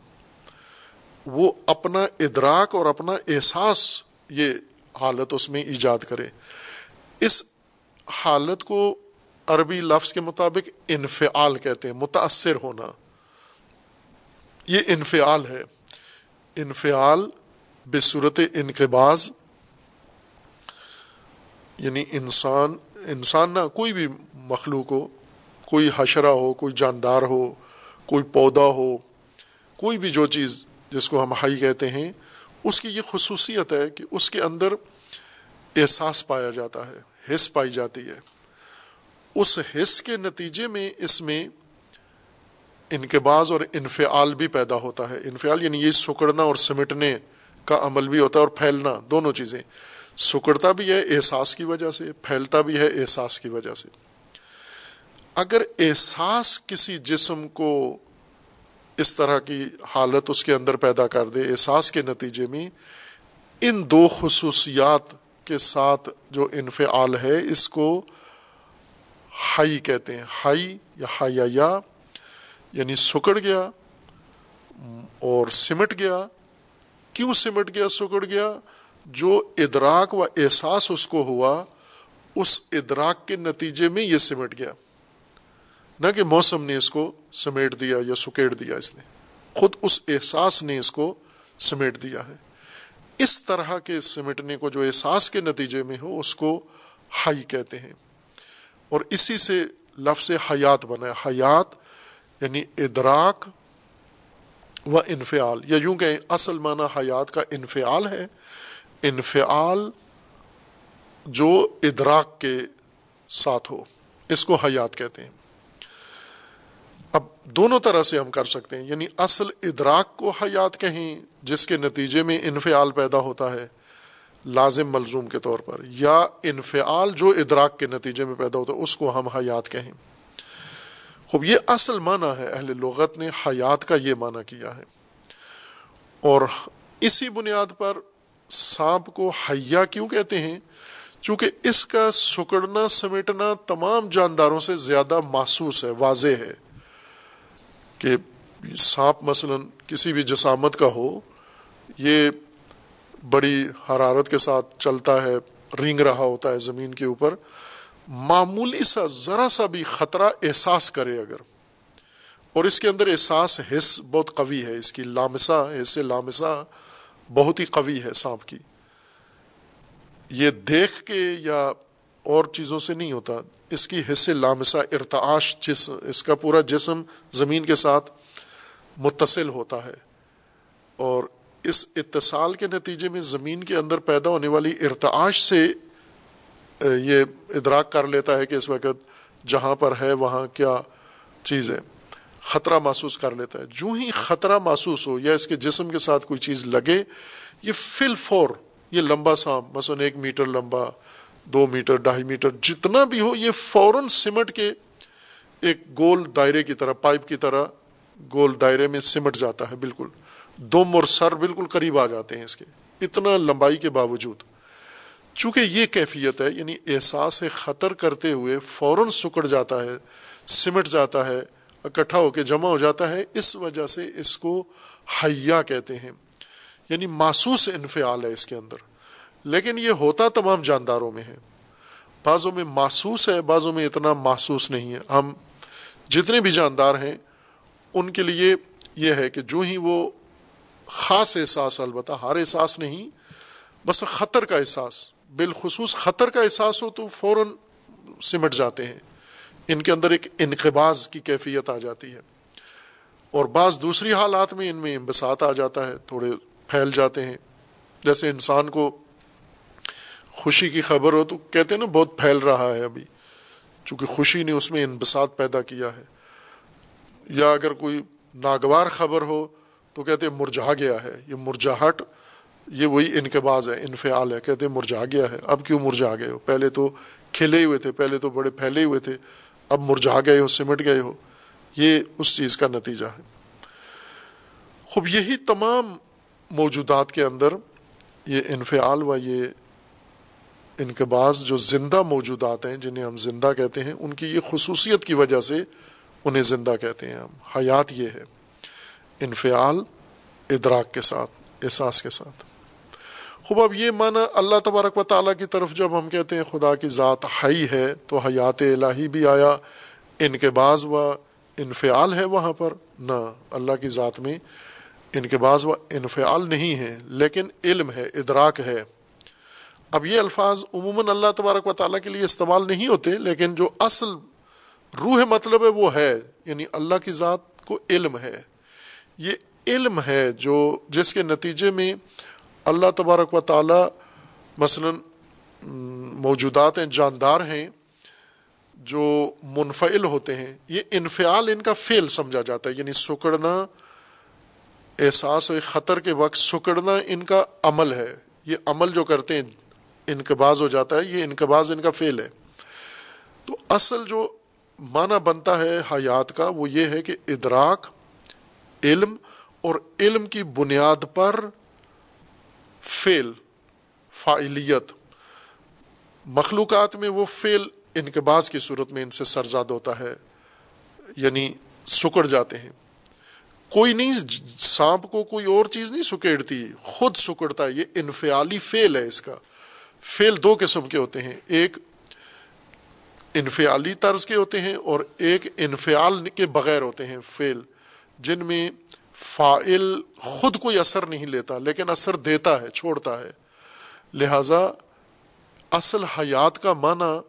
وہ اپنا ادراک اور اپنا احساس یہ حالت اس میں ایجاد کرے۔ اس حالت کو عربی لفظ کے مطابق انفعال کہتے ہیں، متاثر ہونا۔ یہ انفعال ہے۔ انفعال بصورت انقباز یعنی انسان انسان نہ، کوئی بھی مخلوق ہو، کوئی حشرہ ہو، کوئی جاندار ہو، کوئی پودا ہو، کوئی بھی جو چیز جس کو ہم ہائی کہتے ہیں، اس کی یہ خصوصیت ہے کہ اس کے اندر احساس پایا جاتا ہے۔ حص پائی جاتی ہے۔ اس حص کے نتیجے میں اس میں انقباز اور انفعال بھی پیدا ہوتا ہے۔ انفعال یعنی یہ سکڑنا اور سمٹنے کا عمل بھی ہوتا ہے اور پھیلنا، دونوں چیزیں۔ سکڑتا بھی ہے احساس کی وجہ سے، پھیلتا بھی ہے احساس کی وجہ سے۔ اگر احساس کسی جسم کو اس طرح کی حالت اس کے اندر پیدا کر دے، احساس کے نتیجے میں، ان دو خصوصیات کے ساتھ جو انفعال ہے، اس کو ہائی کہتے ہیں۔ ہائی یا ہائی یعنی سکڑ گیا اور سمٹ گیا۔ کیوں سمٹ گیا، سکڑ گیا؟ جو ادراک و احساس اس کو ہوا، اس ادراک کے نتیجے میں یہ سمٹ گیا۔ نہ کہ موسم نے اس کو سمیٹ دیا یا سکیٹ دیا اس نے۔ خود اس احساس نے اس کو سمیٹ دیا ہے۔ اس طرح کے سمٹنے کو جو احساس کے نتیجے میں ہو، اس کو ہائی کہتے ہیں۔ اور اسی سے لفظ حیات بنا ہے۔ حیات یعنی ادراک و انفعال۔ یا یوں کہ اصل معنی حیات کا انفعال ہے۔ انفعال جو ادراک کے ساتھ ہو، اس کو حیات کہتے ہیں۔ دونوں طرح سے ہم کر سکتے ہیں۔ یعنی اصل ادراک کو حیات کہیں، جس کے نتیجے میں انفعال پیدا ہوتا ہے، لازم ملزوم کے طور پر، یا انفعال جو ادراک کے نتیجے میں پیدا ہوتا ہے، اس کو ہم حیات کہیں۔ خوب یہ اصل معنی ہے، اہل لغت نے حیات کا یہ معنی کیا ہے۔ اور اسی بنیاد پر سانپ کو حیا کیوں کہتے ہیں؟ چونکہ اس کا سکڑنا سمیٹنا تمام جانداروں سے زیادہ محسوس ہے، واضح ہے۔ کہ سانپ مثلا کسی بھی جسامت کا ہو، یہ بڑی حرارت کے ساتھ چلتا ہے، رینگ رہا ہوتا ہے زمین کے اوپر، معمولی سا، ذرا سا بھی خطرہ احساس کرے اگر۔ اور اس کے اندر احساس حص بہت قوی ہے، اس کی لامسا حص لامسا بہت ہی قوی ہے سانپ کی۔ یہ دیکھ کے یا اور چیزوں سے نہیں ہوتا۔ اس کی حصے لامسا ارتعاش جس اس کا پورا جسم زمین کے ساتھ متصل ہوتا ہے۔ اور اس اتصال کے نتیجے میں زمین کے اندر پیدا ہونے والی ارتعاش سے یہ ادراک کر لیتا ہے کہ اس وقت جہاں پر ہے، وہاں کیا چیز ہے۔ خطرہ محسوس کر لیتا ہے۔ جو ہی خطرہ محسوس ہو یا اس کے جسم کے ساتھ کوئی چیز لگے، یہ فل فور، یہ لمبا سام مثلا ایک میٹر لمبا دو میٹر، ڈھائی میٹر، جتنا بھی ہو، یہ فوراً سمٹ کے ایک گول دائرے کی طرح، پائپ کی طرح گول دائرے میں سمٹ جاتا ہے، بالکل۔ دم اور سر بالکل قریب آ جاتے ہیں اس کے، اتنا لمبائی کے باوجود۔ چونکہ یہ کیفیت ہے یعنی احساس خطر کرتے ہوئے فوراً سکڑ جاتا ہے، سمٹ جاتا ہے، اکٹھا ہو کے جمع ہو جاتا ہے، اس وجہ سے اس کو حیا کہتے ہیں۔ یعنی محسوس انفعال ہے اس کے اندر۔ لیکن یہ ہوتا تمام جانداروں میں ہے۔ بعضوں میں محسوس ہے، بعضوں میں اتنا محسوس نہیں ہے۔ ہم جتنے بھی جاندار ہیں، ان کے لیے یہ ہے کہ جو ہی وہ خاص احساس، البتہ ہر احساس نہیں، بس خطر کا احساس۔ بالخصوص خطر کا احساس ہو تو فوراً سمٹ جاتے ہیں۔ ان کے اندر ایک انقباز کی کیفیت آ جاتی ہے۔ اور بعض دوسری حالات میں ان میں بسات آ جاتا ہے، تھوڑے پھیل جاتے ہیں۔ جیسے انسان کو خوشی کی خبر ہو تو کہتے ہیں نا بہت پھیل رہا ہے ابھی، چونکہ خوشی نے اس میں انبساط پیدا کیا ہے۔ یا اگر کوئی ناگوار خبر ہو تو کہتے ہیں مرجھا گیا ہے، یہ مرجاہٹ یہ وہی انقباز ہے، انفعال ہے، کہتے ہیں مرجھا گیا ہے۔ اب کیوں مرجھا گئے ہو؟ پہلے تو کھلے ہوئے تھے، پہلے تو بڑے پھیلے ہوئے تھے، اب مرجھا گئے ہو، سمٹ گئے ہو۔ یہ اس چیز کا نتیجہ ہے۔ خوب، یہی تمام موجودات کے اندر یہ انفعال و یہ انقباز جو زندہ موجودات ہیں، جنہیں ہم زندہ کہتے ہیں، ان کی یہ خصوصیت کی وجہ سے انہیں زندہ کہتے ہیں ہم۔ حیات یہ ہے، انفعال، ادراک کے ساتھ، احساس کے ساتھ۔ خوب، اب یہ معنی اللہ تبارک و تعالیٰ کی طرف جب ہم کہتے ہیں خدا کی ذات ہائی ہے، تو حیات الہی بھی آیا۔ ان کے بعض و انفعال ہے وہاں پر۔ نہ، اللہ کی ذات میں ان کے بعض و انفعال نہیں ہے، لیکن علم ہے، ادراک ہے۔ اب یہ الفاظ عموماً اللہ تبارک و تعالیٰ کے لیے استعمال نہیں ہوتے، لیکن جو اصل روح مطلب ہے وہ ہے یعنی اللہ کی ذات کو علم ہے۔ یہ علم ہے جو جس کے نتیجے میں اللہ تبارک و تعالی مثلا موجودات ہیں، جاندار ہیں، جو منفعل ہوتے ہیں۔ یہ انفعال ان کا فعل سمجھا جاتا ہے یعنی سکڑنا احساس و خطر کے وقت سکڑنا ان کا عمل ہے۔ یہ عمل جو کرتے ہیں انقباز ہو جاتا ہے، یہ انقباز ان کا فعل ہے۔ تو اصل جو معنی بنتا ہے حیات کا، وہ یہ ہے کہ ادراک، علم اور علم کی بنیاد پر فعل فائلیت مخلوقات میں وہ فعل انقباز کی صورت میں ان سے سرزاد ہوتا ہے یعنی سکڑ جاتے ہیں۔ کوئی نہیں، سانپ کو کوئی اور چیز نہیں سکیڑتی، خود سکڑتا ہے، یہ انفعالی فعل ہے اس کا۔ فعل دو قسم کے ہوتے ہیں، ایک انفعالی طرز کے ہوتے ہیں اور ایک انفعال کے بغیر ہوتے ہیں فعل، جن میں فائل خود کوئی اثر نہیں لیتا، لیکن اثر دیتا ہے، چھوڑتا ہے۔ لہذا اصل حیات کا معنی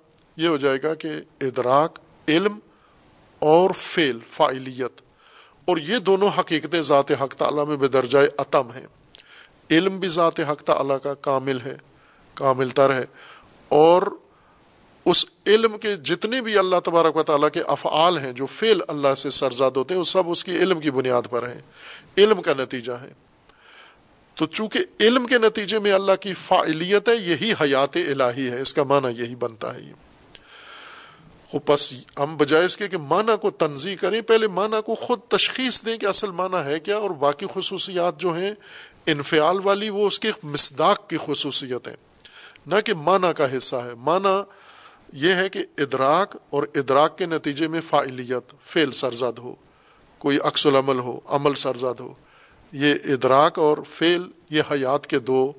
یہ ہو جائے گا کہ ادراک، علم اور فعل فائلیت اور یہ دونوں حقیقتیں ذات حق تعالیٰ میں بے درجۂ عتم ہیں۔ علم بھی ذات حق تعالیٰ کا کامل ہے۔ کامل تر ہے۔ اور اس علم کے جتنے بھی اللہ تبارک و تعالیٰ کے افعال ہیں، جو فعل اللہ سے سرزاد ہوتے ہیں، وہ سب اس کی علم کی بنیاد پر ہیں۔ علم کا نتیجہ ہے۔ تو چونکہ علم کے نتیجے میں اللہ کی فعلیت ہے، یہی حیات الہی ہے۔ اس کا معنی یہی بنتا ہے۔ یہ بس ہم بجائے اس کے کہ معنی کو تنظیم کریں، پہلے معنی کو خود تشخیص دیں کہ اصل معنی ہے کیا، اور باقی خصوصیات جو ہیں، انفعال والی، وہ اس کے مصداق کی خصوصیت ہیں نہ کہ معنی کا حصہ ہے۔ معنی یہ ہے کہ ادراک اور ادراک کے نتیجے میں فائلیت فعل سرزد ہو، کوئی عکس العمل ہو، عمل سرزد ہو۔ یہ ادراک اور فعل، یہ حیات کے دو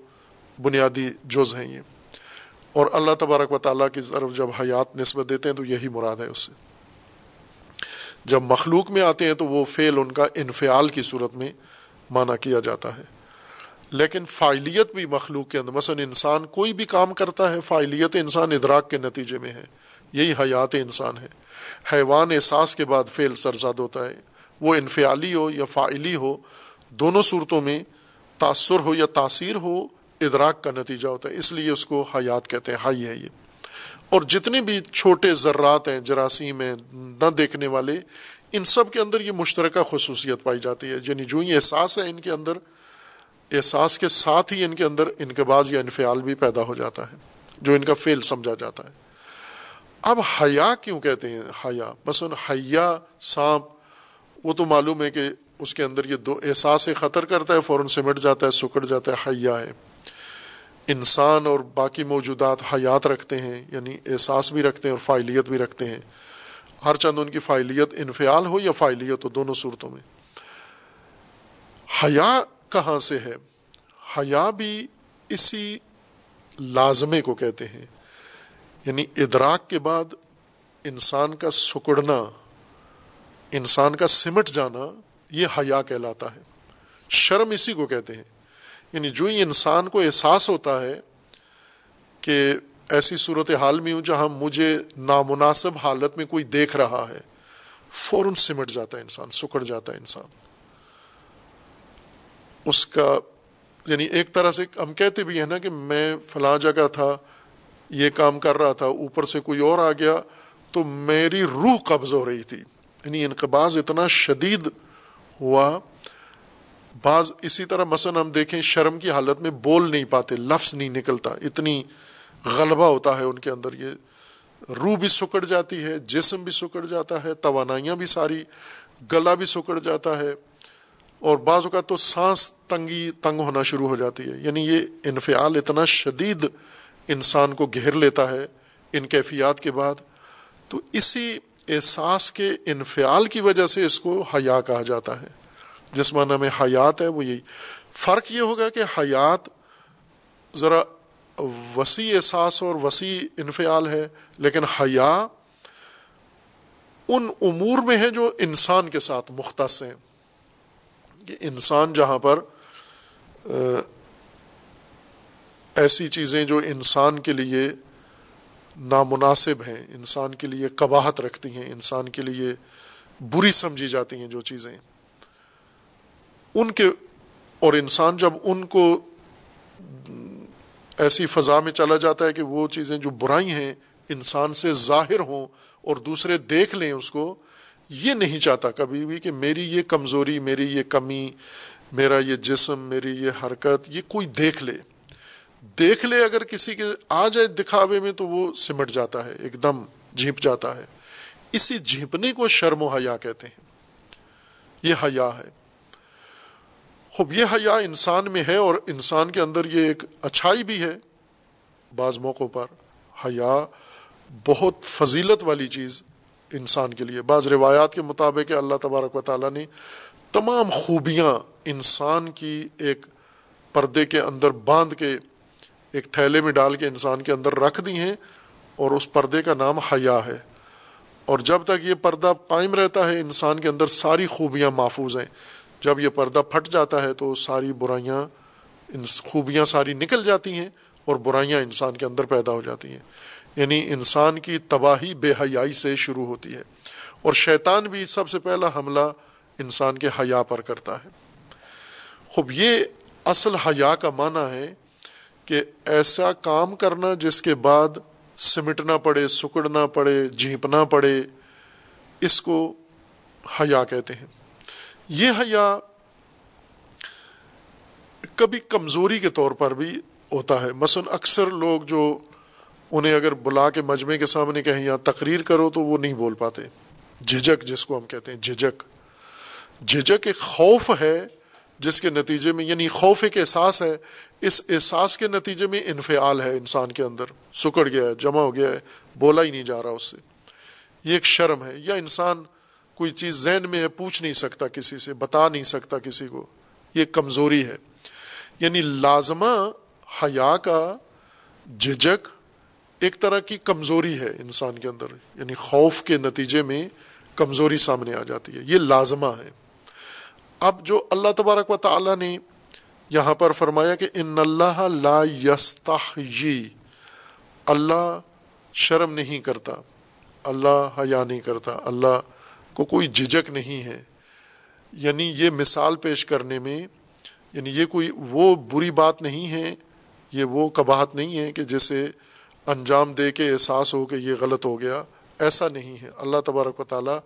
بنیادی جز ہیں یہ۔ اور اللہ تبارک و تعالیٰ کی طرف جب حیات نسبت دیتے ہیں تو یہی مراد ہے اس سے۔ جب مخلوق میں آتے ہیں تو وہ فعل ان کا انفعال کی صورت میں مانا کیا جاتا ہے۔ لیکن فائلیت بھی مخلوق کے اندر، مثلا انسان کوئی بھی کام کرتا ہے، فائلیت انسان ادراک کے نتیجے میں ہے۔ یہی حیات انسان ہے۔ حیوان احساس کے بعد فعل سرزاد ہوتا ہے۔ وہ انفعالی ہو یا فائلی ہو، دونوں صورتوں میں تاثر ہو یا تاثیر ہو، ادراک کا نتیجہ ہوتا ہے۔ اس لیے اس کو حیات کہتے ہیں ہائی ہے یہ۔ اور جتنے بھی چھوٹے ذرات ہیں، جراثیم ہیں، نہ دیکھنے والے، ان سب کے اندر یہ مشترکہ خصوصیت پائی جاتی ہے۔ یعنی جو ہی احساس ہے ان کے اندر احساس کے ساتھ ہی ان کے اندر انقباز یا انفعال بھی پیدا ہو جاتا ہے، جو ان کا فعل سمجھا جاتا ہے۔ اب حیا کیوں کہتے ہیں؟ حیا مثلاً حیا، سانپ، وہ تو معلوم ہے کہ اس کے اندر یہ دو احساس خطر کرتا ہے، فوراً سمٹ جاتا ہے، سکڑ جاتا ہے، حیا ہے۔ انسان اور باقی موجودات حیات رکھتے ہیں یعنی احساس بھی رکھتے ہیں اور فائلیت بھی رکھتے ہیں۔ ہر چند ان کی فائلیت انفعال ہو یا فائلیت ہو، دونوں صورتوں میں۔ حیا کہاں سے ہے؟ حیا بھی اسی لازمے کو کہتے ہیں۔ یعنی ادراک کے بعد انسان کا سکڑنا، انسان کا سمٹ جانا یہ حیا کہلاتا ہے۔ شرم اسی کو کہتے ہیں۔ یعنی جو ہی انسان کو احساس ہوتا ہے کہ ایسی صورت حال میں ہوں جہاں مجھے نامناسب حالت میں کوئی دیکھ رہا ہے، فوراً سمٹ جاتا ہے انسان، سکڑ جاتا ہے انسان۔ اس کا یعنی ایک طرح سے ہم کہتے بھی ہیں نا کہ میں فلاں جگہ تھا، یہ کام کر رہا تھا، اوپر سے کوئی اور آ گیا، تو میری روح قبض ہو رہی تھی۔ یعنی انقباز اتنا شدید ہوا۔ بعض اسی طرح مثلا ہم دیکھیں، شرم کی حالت میں بول نہیں پاتے، لفظ نہیں نکلتا، اتنی غلبہ ہوتا ہے ان کے اندر۔ یہ روح بھی سکڑ جاتی ہے، جسم بھی سکڑ جاتا ہے، توانائیاں بھی ساری، گلا بھی سکڑ جاتا ہے۔ اور بعض اوقات تو سانس تنگی تنگ ہونا شروع ہو جاتی ہے۔ یعنی یہ انفعال اتنا شدید انسان کو گھیر لیتا ہے ان کیفیات کے بعد، تو اسی احساس کے انفعال کی وجہ سے اس کو حیا کہا جاتا ہے۔ جس معنی میں حیات ہے وہ یہی۔ فرق یہ ہوگا کہ حیات ذرا وسیع احساس اور وسیع انفعال ہے، لیکن حیا ان امور میں ہے جو انسان کے ساتھ مختص ہیں۔ کہ انسان جہاں پر ایسی چیزیں جو انسان کے لیے نامناسب ہیں، انسان کے لیے قباہت رکھتی ہیں، انسان کے لیے بری سمجھی جاتی ہیں جو چیزیں، ان کے، اور انسان جب ان کو ایسی فضا میں چلا جاتا ہے کہ وہ چیزیں جو برائی ہیں انسان سے ظاہر ہوں اور دوسرے دیکھ لیں اس کو یہ نہیں چاہتا کبھی بھی کہ میری یہ کمزوری، میری یہ کمی، میرا یہ جسم، میری یہ حرکت، یہ کوئی دیکھ لے۔ دیکھ لے اگر کسی کے آ جائے دکھاوے میں تو وہ سمٹ جاتا ہے، ایک دم جھیپ جاتا ہے۔ اسی جھیپنے کو شرم و حیا کہتے ہیں۔ یہ حیا ہے۔ خوب، یہ حیا انسان میں ہے اور انسان کے اندر یہ ایک اچھائی بھی ہے۔ بعض موقعوں پر حیا بہت فضیلت والی چیز انسان کے لیے۔ بعض روایات کے مطابق اللہ تبارک و تعالیٰ نے تمام خوبیاں انسان کی ایک پردے کے اندر باندھ کے ایک تھیلے میں ڈال کے انسان کے اندر رکھ دی ہیں اور اس پردے کا نام حیا ہے۔ اور جب تک یہ پردہ قائم رہتا ہے، انسان کے اندر ساری خوبیاں محفوظ ہیں۔ جب یہ پردہ پھٹ جاتا ہے تو ساری برائیاں خوبیاں ساری نکل جاتی ہیں اور برائیاں انسان کے اندر پیدا ہو جاتی ہیں۔ یعنی انسان کی تباہی بے حیائی سے شروع ہوتی ہے۔ اور شیطان بھی سب سے پہلا حملہ انسان کے حیا پر کرتا ہے۔ خوب، یہ اصل حیا کا معنی ہے کہ ایسا کام کرنا جس کے بعد سمٹنا پڑے، سکڑنا پڑے، جھینپنا پڑے، اس کو حیا کہتے ہیں۔ یہ حیا کبھی کمزوری کے طور پر بھی ہوتا ہے۔ مثلا اکثر لوگ جو انہیں اگر بلا کے مجمع کے سامنے کہیں یہاں تقریر کرو تو وہ نہیں بول پاتے۔ جھجک جس کو ہم کہتے ہیں جھجک جھجک ایک خوف ہے جس کے نتیجے میں یعنی خوف ایک احساس ہے۔ اس احساس کے نتیجے میں انفعال ہے انسان کے اندر۔ سکڑ گیا ہے، جمع ہو گیا ہے، بولا ہی نہیں جا رہا اس سے۔ یہ ایک شرم ہے۔ یا انسان کوئی چیز ذہن میں ہے، پوچھ نہیں سکتا کسی سے، بتا نہیں سکتا کسی کو۔ یہ کمزوری ہے۔ یعنی لازمہ حیا کا جھجک ایک طرح کی کمزوری ہے انسان کے اندر یعنی خوف کے نتیجے میں کمزوری سامنے آ جاتی ہے، یہ لازمہ ہے۔ اب جو اللہ تبارک و تعالی نے یہاں پر فرمایا کہ ان اللہ لا یستحجی اللہ شرم نہیں کرتا، اللہ حیا نہیں کرتا، اللہ کو کوئی جھجک نہیں ہے۔ یعنی یہ مثال پیش کرنے میں یعنی یہ کوئی وہ بری بات نہیں ہے، یہ وہ کباہت نہیں ہے کہ جیسے انجام دے کے احساس ہو کہ یہ غلط ہو گیا، ایسا نہیں ہے۔ اللہ تبارک و تعالیٰ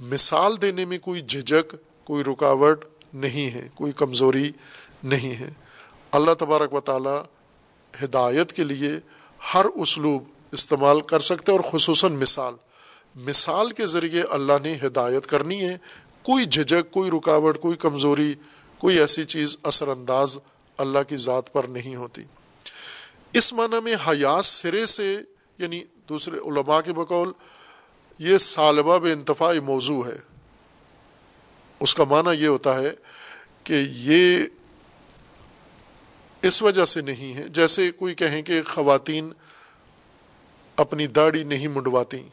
مثال دینے میں کوئی جھجک کوئی رکاوٹ نہیں ہے، کوئی کمزوری نہیں ہے۔ اللہ تبارک و تعالیٰ ہدایت کے لیے ہر اسلوب استعمال کر سکتے اور خصوصاً مثال۔ مثال کے ذریعے اللہ نے ہدایت کرنی ہے۔ کوئی جھجک کوئی رکاوٹ، کوئی کمزوری، کوئی ایسی چیز اثر انداز اللہ کی ذات پر نہیں ہوتی۔ اس معنی میں حیات سرے سے یعنی دوسرے علماء کے بقول، یہ سالبہ بے انتفاعی موضوع ہے۔ اس کا معنی یہ ہوتا ہے کہ یہ اس وجہ سے نہیں ہے، جیسے کوئی کہیں کہ خواتین اپنی داڑھی نہیں منڈواتی۔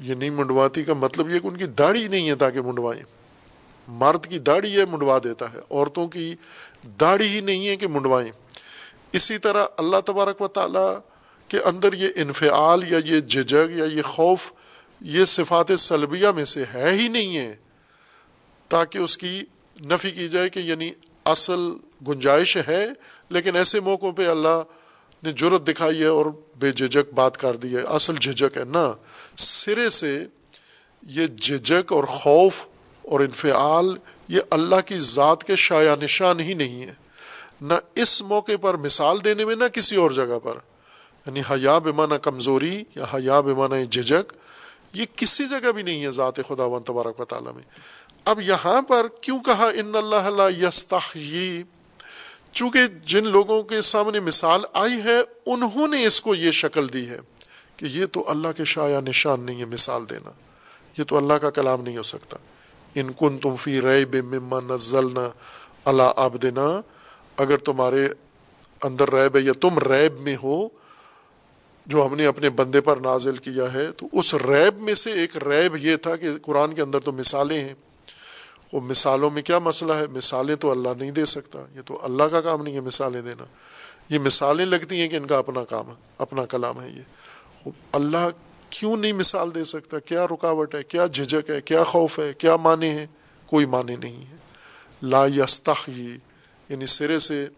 یہ نہیں منڈواتی کا مطلب یہ کہ ان کی داڑھی نہیں ہے تاکہ منڈوائیں۔ مرد کی داڑھی ہے منڈوا دیتا ہے، عورتوں کی داڑھی ہی نہیں ہے کہ منڈوائیں۔ اسی طرح اللہ تبارک و تعالیٰ کے اندر یہ انفعال یا یہ ججگ یا یہ خوف یہ صفات سلبیہ میں سے ہے ہی نہیں ہے، تاکہ اس کی نفی کی جائے کہ یعنی اصل گنجائش ہے، لیکن ایسے موقعوں پہ اللہ نے جرت دکھائی ہے اور بے جھجک بات کر دی ہے، اصل جھجک ہے نہ سرے سے یہ جھجک اور خوف اور انفعال یہ اللہ کی ذات کے شاع نشان ہی نہیں ہے۔ نہ اس موقع پر مثال دینے میں، نہ کسی اور جگہ پر۔ یعنی حیا بمانا کمزوری یا حیا بمانا جھجک یہ کسی جگہ بھی نہیں ہے ذات خدا و تبارک و تعالیٰ میں۔ اب یہاں پر کیوں کہا ان اللہ یستحیی؟ چونکہ جن لوگوں کے سامنے مثال آئی ہے، انہوں نے اس کو یہ شکل دی ہے کہ یہ تو اللہ کے شاع نشان نہیں ہے مثال دینا۔ یہ تو اللہ کا کلام نہیں ہو سکتا۔ ان کن تم فی رے بے مما نزلنا اللہ آبدنا اگر تمہارے اندر ریب ہے یا تم ریب میں ہو، جو ہم نے اپنے بندے پر نازل کیا ہے، تو اس ریب میں سے ایک ریب یہ تھا کہ قرآن کے اندر تو مثالیں ہیں۔ وہ مثالوں میں کیا مسئلہ ہے؟ مثالیں تو اللہ نہیں دے سکتا۔ یہ تو اللہ کا کام نہیں ہے مثالیں دینا۔ یہ مثالیں لگتی ہیں کہ ان کا اپنا کام ہے، اپنا کلام ہے یہ۔ اللہ کیوں نہیں مثال دے سکتا؟ کیا رکاوٹ ہے؟ کیا جھجک ہے؟ کیا خوف ہے؟ کیا معنی ہے؟ کوئی معنی نہیں ہے۔ لا یستخی یعنی سرے سے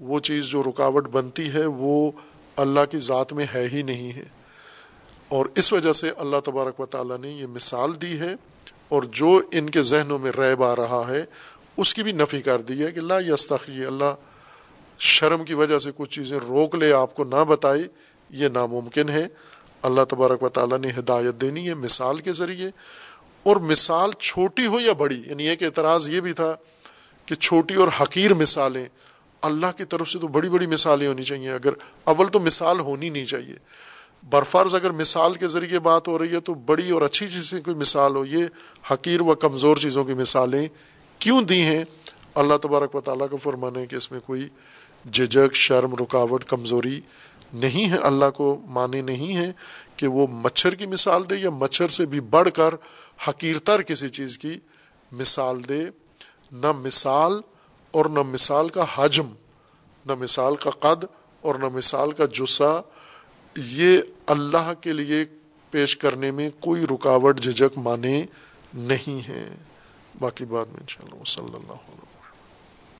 وہ چیز جو رکاوٹ بنتی ہے، وہ اللہ کی ذات میں ہے ہی نہیں ہے۔ اور اس وجہ سے اللہ تبارک و تعالیٰ نے یہ مثال دی ہے اور جو ان کے ذہنوں میں ریب آ رہا ہے، اس کی بھی نفی کر دی ہے کہ لا یستخی اللہ شرم کی وجہ سے کچھ چیزیں روک لے، آپ کو نہ بتائے، یہ ناممکن ہے۔ اللہ تبارک و تعالیٰ نے ہدایت دینی ہے مثال کے ذریعے۔ اور مثال چھوٹی ہو یا بڑی یعنی ایک اعتراض یہ بھی تھا کہ چھوٹی اور حقیر مثالیں اللہ کی طرف سے تو بڑی بڑی مثالیں ہونی چاہیے، اگر اول تو مثال ہونی نہیں چاہیے۔ برفرض اگر مثال کے ذریعے بات ہو رہی ہے تو بڑی اور اچھی چیزیں کوئی مثال ہو، یہ حقیر و کمزور چیزوں کی مثالیں کیوں دی ہیں؟ اللہ تبارک و تعالیٰ کو فرمانے کہ اس میں کوئی جھجک شرم، رکاوٹ، کمزوری نہیں ہے۔ اللہ کو مانے نہیں ہے کہ وہ مچھر کی مثال دے یا مچھر سے بھی بڑھ کر حقیرتر کسی چیز کی مثال دے۔ نہ مثال اور نہ مثال کا حجم، نہ مثال کا قد اور نہ مثال کا جسہ، یہ اللہ کے لیے پیش کرنے میں کوئی رکاوٹ جھجک مانے نہیں ہے باقی بات میں انشاءاللہ صلی اللہ علیہ